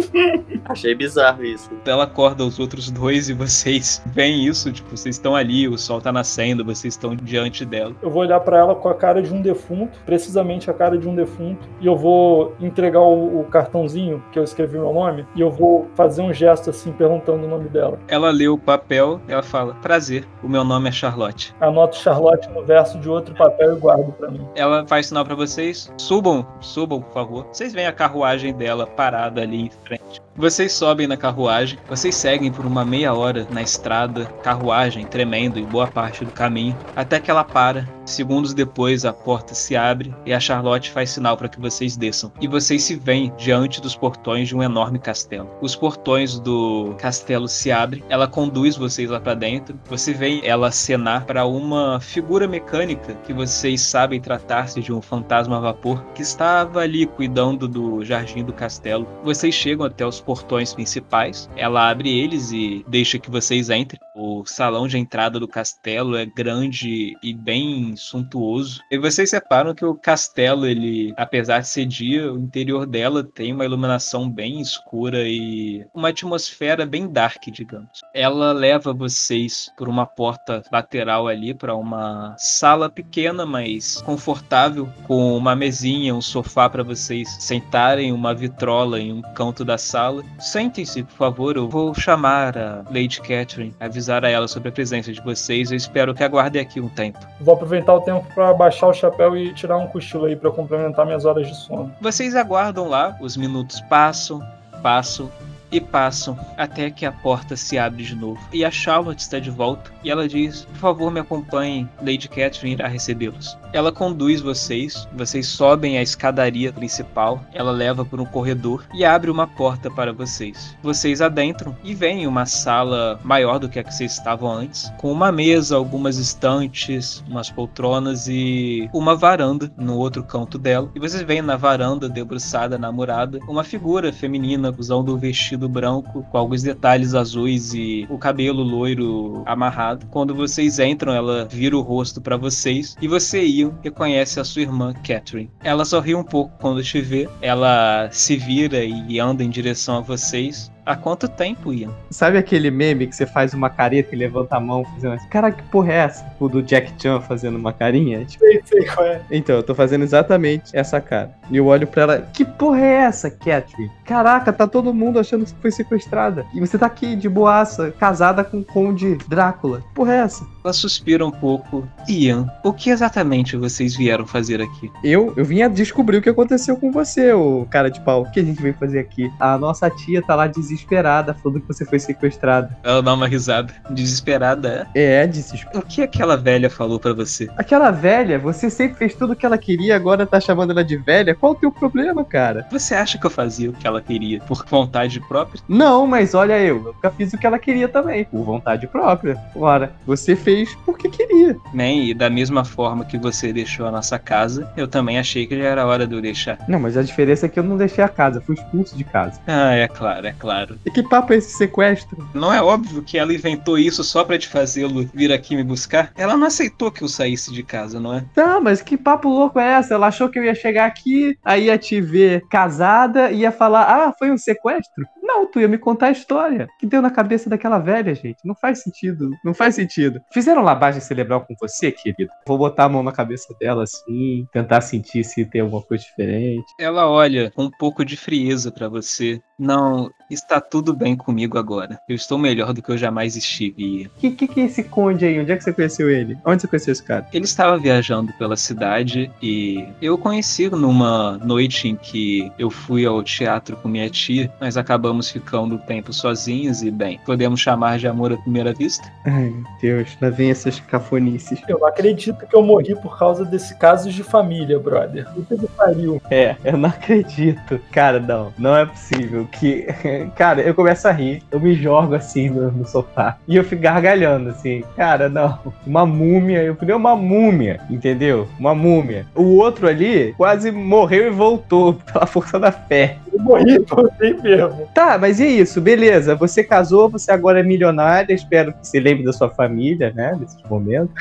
Speaker 6: Achei bizarro isso.
Speaker 2: Ela acorda os outros dois e vocês veem isso, tipo, vocês estão ali, o sol tá nascendo, vocês estão diante dela.
Speaker 3: Eu vou olhar pra ela com a cara de um defunto, precisamente a cara de um defunto, e eu vou entregar o, o cartãozinho que eu escrevi meu nome, e eu vou fazer um gesto assim, perguntando o nome dela.
Speaker 2: Ela lê o papel, ela fala: Prazer, o meu nome é Charlotte.
Speaker 3: Anoto Charlotte no verso de outro papel e guardo pra mim.
Speaker 2: Ela faz sinal pra vocês: subam, subam, por favor. Vocês veem a carruagem dela parada ali em frente. Vocês sobem na carruagem, vocês seguem por uma meia hora na estrada, carruagem tremendo em boa parte do caminho, até que ela para. Segundos depois, a porta se abre e a Charlotte faz sinal para que vocês desçam. E vocês se veem diante dos portões de um enorme castelo. Os portões do castelo se abrem, ela conduz vocês lá para dentro. Você vê ela acenar para uma figura mecânica que vocês sabem tratar-se de um fantasma a vapor que estava ali cuidando do jardim do castelo. Vocês chegam até os portões principais. Ela abre eles e deixa que vocês entrem. O salão de entrada do castelo é grande e bem suntuoso. E vocês separam que o castelo, ele, apesar de ser dia, o interior dela tem uma iluminação bem escura e uma atmosfera bem dark, digamos. Ela leva vocês por uma porta lateral ali para uma sala pequena, mas confortável, com uma mesinha, um sofá para vocês sentarem, uma vitrola em um canto da sala. Sentem-se, por favor, eu vou chamar a Lady Catherine, avisar a ela sobre a presença de vocês. Eu espero que aguardem aqui um tempo.
Speaker 3: Vou aproveitar o tempo pra baixar o chapéu e tirar um cochilo aí pra complementar minhas horas de sono.
Speaker 2: Vocês aguardam lá, os minutos passam, passam e passam até que a porta se abre de novo. E a Charlotte está de volta e ela diz: Por favor, me acompanhem, Lady Catherine irá recebê-los. Ela conduz vocês, vocês sobem a escadaria principal, ela leva por um corredor e abre uma porta para vocês. Vocês adentram e veem uma sala maior do que a que vocês estavam antes, com uma mesa, algumas estantes, umas poltronas e uma varanda no outro canto dela. E vocês veem na varanda, debruçada na murada, uma figura feminina usando o vestido branco com alguns detalhes azuis e o cabelo loiro amarrado. Quando vocês entram, ela vira o rosto para vocês e você, Ian, reconhece a sua irmã, Catherine. Ela sorri um pouco quando te vê, ela se vira e anda em direção a vocês. Há quanto tempo, Ian?
Speaker 5: Sabe aquele meme que você faz uma careta e levanta a mão fazendo assim? Cara, que porra é essa? O do Jack Chan fazendo uma carinha? Tipo,
Speaker 3: Sei, sei qual é.
Speaker 5: então, eu tô fazendo exatamente essa cara. E eu olho pra ela, que porra é essa, Catherine? Caraca, tá todo mundo achando que você foi sequestrada. E você tá aqui de boaça, casada com o Conde Drácula. Que porra é essa?
Speaker 2: Ela suspira um pouco. Ian, o que exatamente vocês vieram fazer aqui?
Speaker 5: Eu, eu vim a descobrir o que aconteceu com você, o cara de pau. O que a gente veio fazer aqui? A nossa tia tá lá desesperada desesperada, falando que você foi sequestrada.
Speaker 2: Ela dá uma risada. Desesperada, é?
Speaker 5: É, desesperada.
Speaker 2: O que aquela velha falou pra você?
Speaker 5: Aquela velha, você sempre fez tudo o que ela queria, agora tá chamando ela de velha? Qual o teu problema, cara?
Speaker 2: Você acha que eu fazia o que ela queria por vontade própria?
Speaker 5: Não, mas olha eu, eu nunca fiz o que ela queria também, por vontade própria. Ora, você fez porque queria.
Speaker 2: Nem, e da mesma forma que você deixou a nossa casa, eu também achei que já era hora de eu deixar.
Speaker 5: Não, mas a diferença é que eu não deixei a casa, fui expulso de casa.
Speaker 2: Ah, é claro, é claro.
Speaker 5: E que papo é esse sequestro?
Speaker 2: Não é óbvio que ela inventou isso só pra te fazê-lo vir aqui me buscar? Ela não aceitou que eu saísse de casa, não é?
Speaker 5: Tá, mas que papo louco é essa? Ela achou que eu ia chegar aqui, aí ia te ver casada e ia falar: ah, foi um sequestro? Não, tu ia me contar a história. que deu na cabeça daquela velha, gente? Não faz sentido. Não faz sentido. Fizeram lavagem cerebral com você, querido? Vou botar a mão na cabeça dela assim, tentar sentir se tem alguma coisa diferente.
Speaker 2: Ela olha com um pouco de frieza pra você. Não, está tudo bem comigo agora. Eu estou melhor do que eu jamais estive.
Speaker 5: Que que, que é esse conde aí? Onde é que você conheceu ele? Onde você conheceu esse cara?
Speaker 2: Ele estava viajando pela cidade e eu o conheci numa noite em que eu fui ao teatro com minha tia. Nós acabamos ficando um tempo sozinhos e, bem, podemos chamar de amor à primeira vista.
Speaker 5: Ai, meu Deus, lá vem essas cafonices.
Speaker 3: Eu não acredito que eu morri por causa desse caso de família, brother. Puta que pariu.
Speaker 5: É, eu não acredito. Cara, não, não é possível que. Cara, eu começo a rir, eu me jogo assim no, no sofá e eu fico gargalhando assim. Cara, não. Uma múmia, eu falei uma múmia, entendeu? Uma múmia. O outro ali quase morreu e voltou pela força da fé.
Speaker 3: Eu morri mim mesmo.
Speaker 5: Tá, mas e isso? Beleza, você casou, você agora é milionária, espero que você lembre da sua família, né, nesses momentos.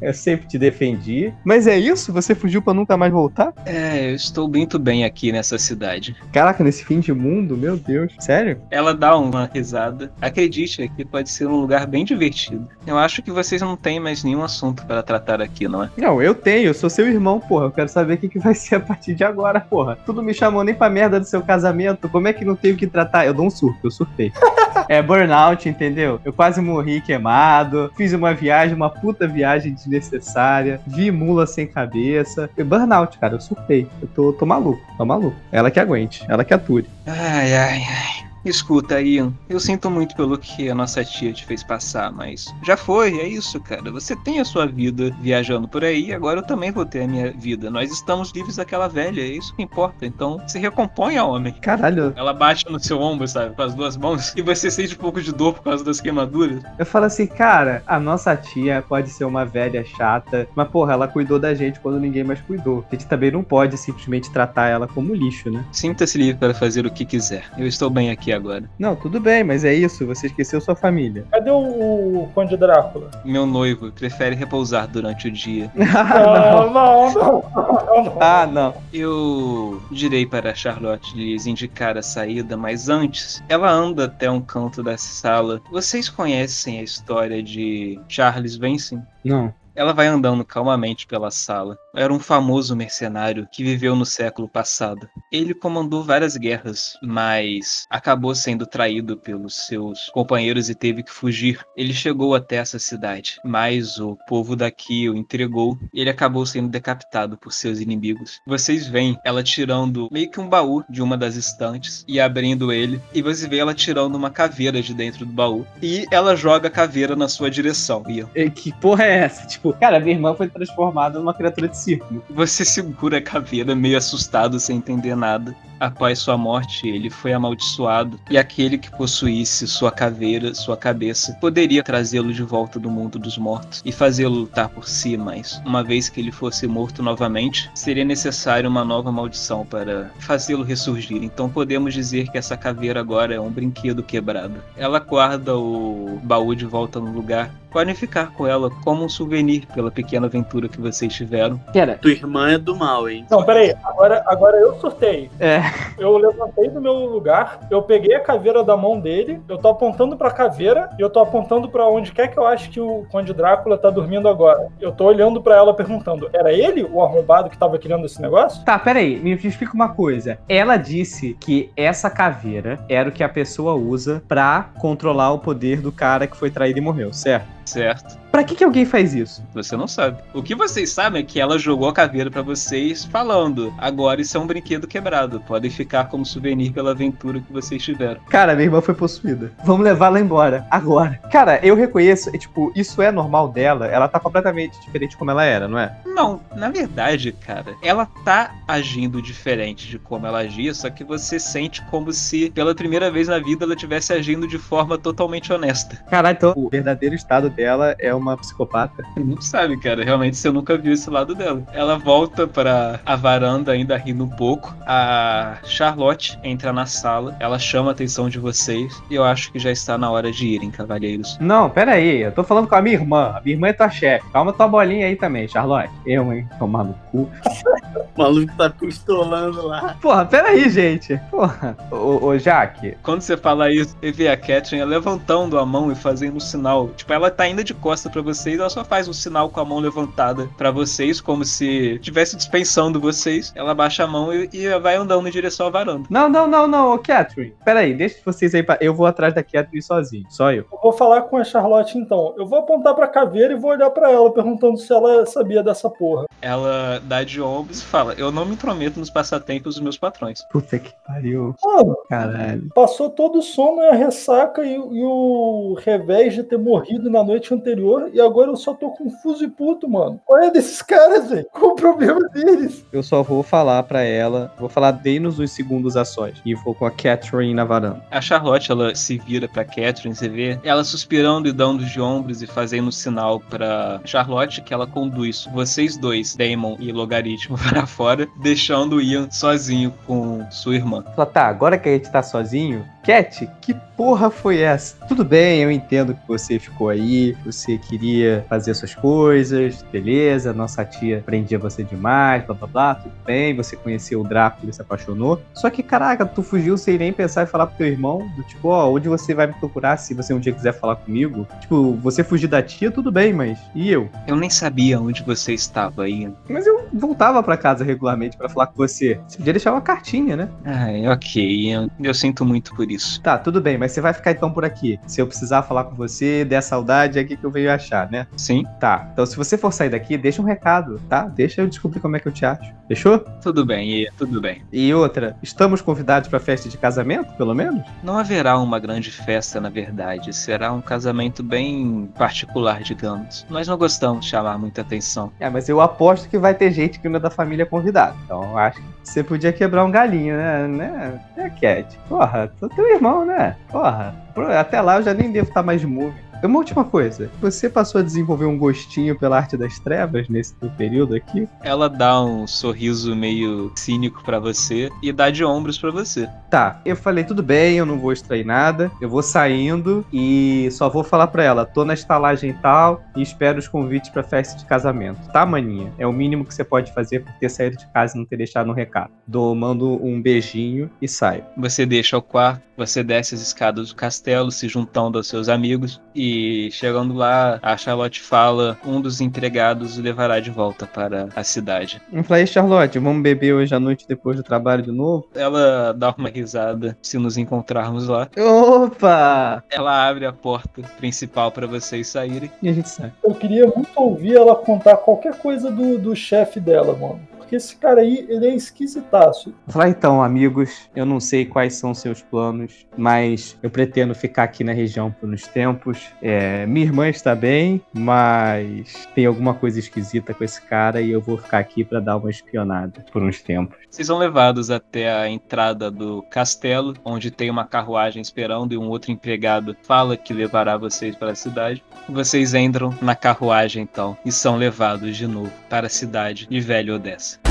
Speaker 5: Eu sempre te defendi. Mas é isso? Você fugiu pra nunca mais voltar?
Speaker 2: É, eu estou muito bem aqui nessa cidade.
Speaker 5: Caraca, nesse fim de mundo, meu Deus. Sério?
Speaker 2: Ela dá uma risada. Acredite, aqui pode ser um lugar bem divertido. Eu acho que vocês não têm mais nenhum assunto para tratar aqui, não é?
Speaker 5: Não, eu tenho, eu sou seu irmão, porra. Eu quero saber o que, que vai ser a partir de agora, porra. Tu não me chamou nem pra merda do seu casamento. Como é que não tenho que tratar? Eu dou um surto, eu surtei. é burnout, entendeu? Eu quase morri queimado. Fiz uma viagem, uma puta viagem desnecessária. Vi mula sem cabeça. Burnout, cara, eu surtei. Eu tô, tô maluco, tô maluco. Ela que aguente, ela que ature.
Speaker 2: Ai, ai, ai. Escuta, Ian, eu sinto muito pelo que a nossa tia te fez passar, mas já foi, é isso, cara. Você tem a sua vida viajando por aí, agora eu também vou ter a minha vida. Nós estamos livres daquela velha, é isso que importa. Então, se recomponha, homem.
Speaker 5: Caralho.
Speaker 2: Ela bate no seu ombro, sabe, com as duas mãos, e você sente um pouco de dor por causa das queimaduras.
Speaker 5: Eu falo assim, cara, a nossa tia pode ser uma velha chata, mas porra, ela cuidou da gente quando ninguém mais cuidou. A gente também não pode simplesmente tratar ela como lixo, né?
Speaker 2: Sinta-se livre para fazer o que quiser. Eu estou bem aqui agora.
Speaker 5: Não, tudo bem, mas é isso, você esqueceu sua família.
Speaker 3: Cadê o Conde Drácula?
Speaker 2: Meu noivo prefere repousar durante o dia.
Speaker 3: Não, não, não, não, não.
Speaker 5: Ah, não.
Speaker 2: Eu direi para Charlotte lhes indicar a saída, mas antes, ela anda até um canto da sala. Vocês conhecem a história de Charles Benson?
Speaker 5: Não.
Speaker 2: Ela vai andando calmamente pela sala. Era um famoso mercenário que viveu no século passado. Ele comandou várias guerras, mas acabou sendo traído pelos seus companheiros e teve que fugir. Ele chegou até essa cidade, mas o povo daqui o entregou e ele acabou sendo decapitado por seus inimigos. Vocês veem ela tirando meio que um baú de uma das estantes e abrindo ele, e você vê ela tirando uma caveira de dentro do baú e ela joga a caveira na sua direção.
Speaker 5: E Que porra é essa? Tipo, cara, minha irmã foi transformada numa criatura de circo.
Speaker 2: Você segura a caveira meio assustado, sem entender nada. Após sua morte, ele foi amaldiçoado, e aquele que possuísse sua caveira, sua cabeça, poderia trazê-lo de volta do mundo dos mortos e fazê-lo lutar por si, mas uma vez que ele fosse morto novamente, seria necessário uma nova maldição para fazê-lo ressurgir. Então podemos dizer que essa caveira agora é um brinquedo quebrado. Ela guarda o baú de volta no lugar. Podem ficar com ela como um souvenir pela pequena aventura que vocês tiveram.
Speaker 5: Pera,
Speaker 6: Tua irmã é do mal, hein?
Speaker 3: Não, peraí, agora, agora eu surtei.
Speaker 5: é.
Speaker 3: Eu levantei do meu lugar, eu peguei a caveira da mão dele, eu tô apontando pra caveira e eu tô apontando pra onde quer que eu acho que o Conde Drácula tá dormindo agora. Eu tô olhando pra ela perguntando: era ele o arrombado que tava criando esse negócio?
Speaker 5: Tá, peraí, me explica uma coisa. Ela disse que essa caveira era o que a pessoa usa pra controlar o poder do cara que foi traído e morreu, certo?
Speaker 2: Certo?
Speaker 5: Pra que, que alguém faz isso?
Speaker 2: Você não sabe. O que vocês sabem é que ela jogou a caveira pra vocês falando: agora isso é um brinquedo quebrado. Podem ficar como souvenir pela aventura que vocês tiveram.
Speaker 5: Cara, minha irmã foi possuída. Vamos levá-la embora, agora. Cara, eu reconheço, é, tipo, isso é normal dela. Ela tá completamente diferente como ela era, não é?
Speaker 2: Não, na verdade, cara, ela tá agindo diferente de como ela agia, só que você sente como se pela primeira vez na vida ela estivesse agindo de forma totalmente honesta.
Speaker 5: Caralho, então o verdadeiro estado dela é uma psicopata.
Speaker 2: Não sabe, cara, realmente você nunca viu esse lado dela. Ela volta para a varanda ainda rindo um pouco. A Charlotte entra na sala, ela chama a atenção de vocês e eu acho que já está na hora de irem, cavalheiros.
Speaker 5: Não, pera aí, eu tô falando com a minha irmã. A minha irmã é tua chefe. Calma tua bolinha aí também, Charlotte. Eu, hein? Tomar no cu.
Speaker 6: O maluco tá pistolando lá.
Speaker 5: Porra, pera aí, gente. Porra. Ô, ô Jaque,
Speaker 2: Quando você fala isso, você vê a Catherine levantando a mão e fazendo um sinal. Tipo, ela tá ainda de costa pra vocês, ela só faz um sinal com a mão levantada pra vocês, como se estivesse dispensando vocês. Ela baixa a mão e, e vai andando em direção à varanda.
Speaker 5: Não, não, não, não, ô Catherine. Pera aí, deixa vocês aí. Pra... Eu vou atrás da Catherine sozinho, só eu.
Speaker 3: Eu vou falar com a Charlotte então. Eu vou apontar pra caveira e vou olhar pra ela, perguntando se ela sabia dessa porra.
Speaker 2: Ela dá de ombros e fala: Eu não me intrometo nos passatempos dos meus patrões.
Speaker 5: Puta que pariu.
Speaker 3: Mano,
Speaker 5: Caralho.
Speaker 3: passou todo o sono e a ressaca e, e o revés de ter morrido na noite anterior e agora eu só tô confuso e puto, mano. Olha desses caras, velho. Qual o problema deles?
Speaker 5: Eu só vou falar pra ela. Vou falar dei-nos uns segundos a sós. E vou com a Catherine na varanda.
Speaker 2: A Charlotte, ela se vira pra Catherine, você vê ela suspirando e dando de ombros e fazendo sinal pra Charlotte que ela conduz vocês dois, Damon e Logaritmo, para fora, deixando o Ian sozinho com sua irmã.
Speaker 5: Fala, tá, agora que a gente tá sozinho, Cat, que porra foi essa? Tudo bem, eu entendo que você ficou aí, você queria fazer suas coisas, beleza, nossa tia prendia você demais, blá blá blá, tudo bem, você conheceu o Drácula e se apaixonou. Só que, caraca, tu fugiu sem nem pensar em falar pro teu irmão, do tipo, ó, onde você vai me procurar se você um dia quiser falar comigo? Tipo, você fugir da tia, tudo bem, mas e eu?
Speaker 2: Eu nem sabia onde você estava, Ian.
Speaker 5: Mas eu voltava pra casa regularmente pra falar com você. Você podia deixar uma cartinha, né?
Speaker 2: Ai, ok, Ian. Eu sinto muito por isso.
Speaker 5: Tá, tudo bem, mas você vai ficar então por aqui. Se eu precisar falar com você, der saudade, é aqui que eu venho achar, né?
Speaker 2: Sim,
Speaker 5: Tá, então se você for sair daqui, deixa um recado, tá? Deixa eu descobrir como é que eu te acho. Fechou?
Speaker 2: tudo bem, tudo bem.
Speaker 5: E outra, estamos convidados pra festa de casamento, pelo menos?
Speaker 2: Não haverá uma grande festa, na verdade. Será um casamento bem particular, digamos. Nós não gostamos de chamar muita atenção.
Speaker 5: É, mas eu aposto que vai ter gente que não é da família convidada. Então acho que você podia quebrar um galinho, né? Né, né Cat? Porra, sou teu irmão, né? Porra, até lá eu já nem devo estar mais movie. Uma última coisa, você passou a desenvolver um gostinho pela arte das trevas nesse período aqui?
Speaker 2: Ela dá um sorriso meio cínico pra você e dá de ombros pra você.
Speaker 5: Tá, eu falei, tudo bem, eu não vou extrair nada, eu vou saindo e só vou falar pra ela, tô na estalagem tal e espero os convites pra festa de casamento, tá, maninha? É o mínimo que você pode fazer por ter saído de casa e não ter deixado um recado. Dou, mando um beijinho e saio.
Speaker 2: Você deixa o quarto, você desce as escadas do castelo, se juntando aos seus amigos e chegando lá, a Charlotte fala, um dos empregados o levará de volta para a cidade.
Speaker 5: Eu falei, Charlotte, vamos beber hoje à noite depois do trabalho de novo?
Speaker 2: Ela dá uma risada se nos encontrarmos lá.
Speaker 5: Opa!
Speaker 2: Ela abre a porta principal para vocês saírem.
Speaker 5: E a gente sai.
Speaker 3: Eu queria muito ouvir ela contar qualquer coisa do, do chefe dela, mano. Porque esse cara aí, ele é esquisitaço.
Speaker 5: Falar então, amigos, eu não sei quais são seus planos, mas eu pretendo ficar aqui na região por uns tempos. É, minha irmã está bem, mas tem alguma coisa esquisita com esse cara e eu vou ficar aqui para dar uma espionada por uns tempos.
Speaker 2: Vocês são levados até a entrada do castelo, onde tem uma carruagem esperando e um outro empregado fala que levará vocês para a cidade. Vocês entram na carruagem então e são levados de novo para a cidade de Velho Odessa.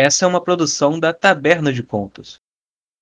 Speaker 2: Essa é uma produção da Taberna de Contos.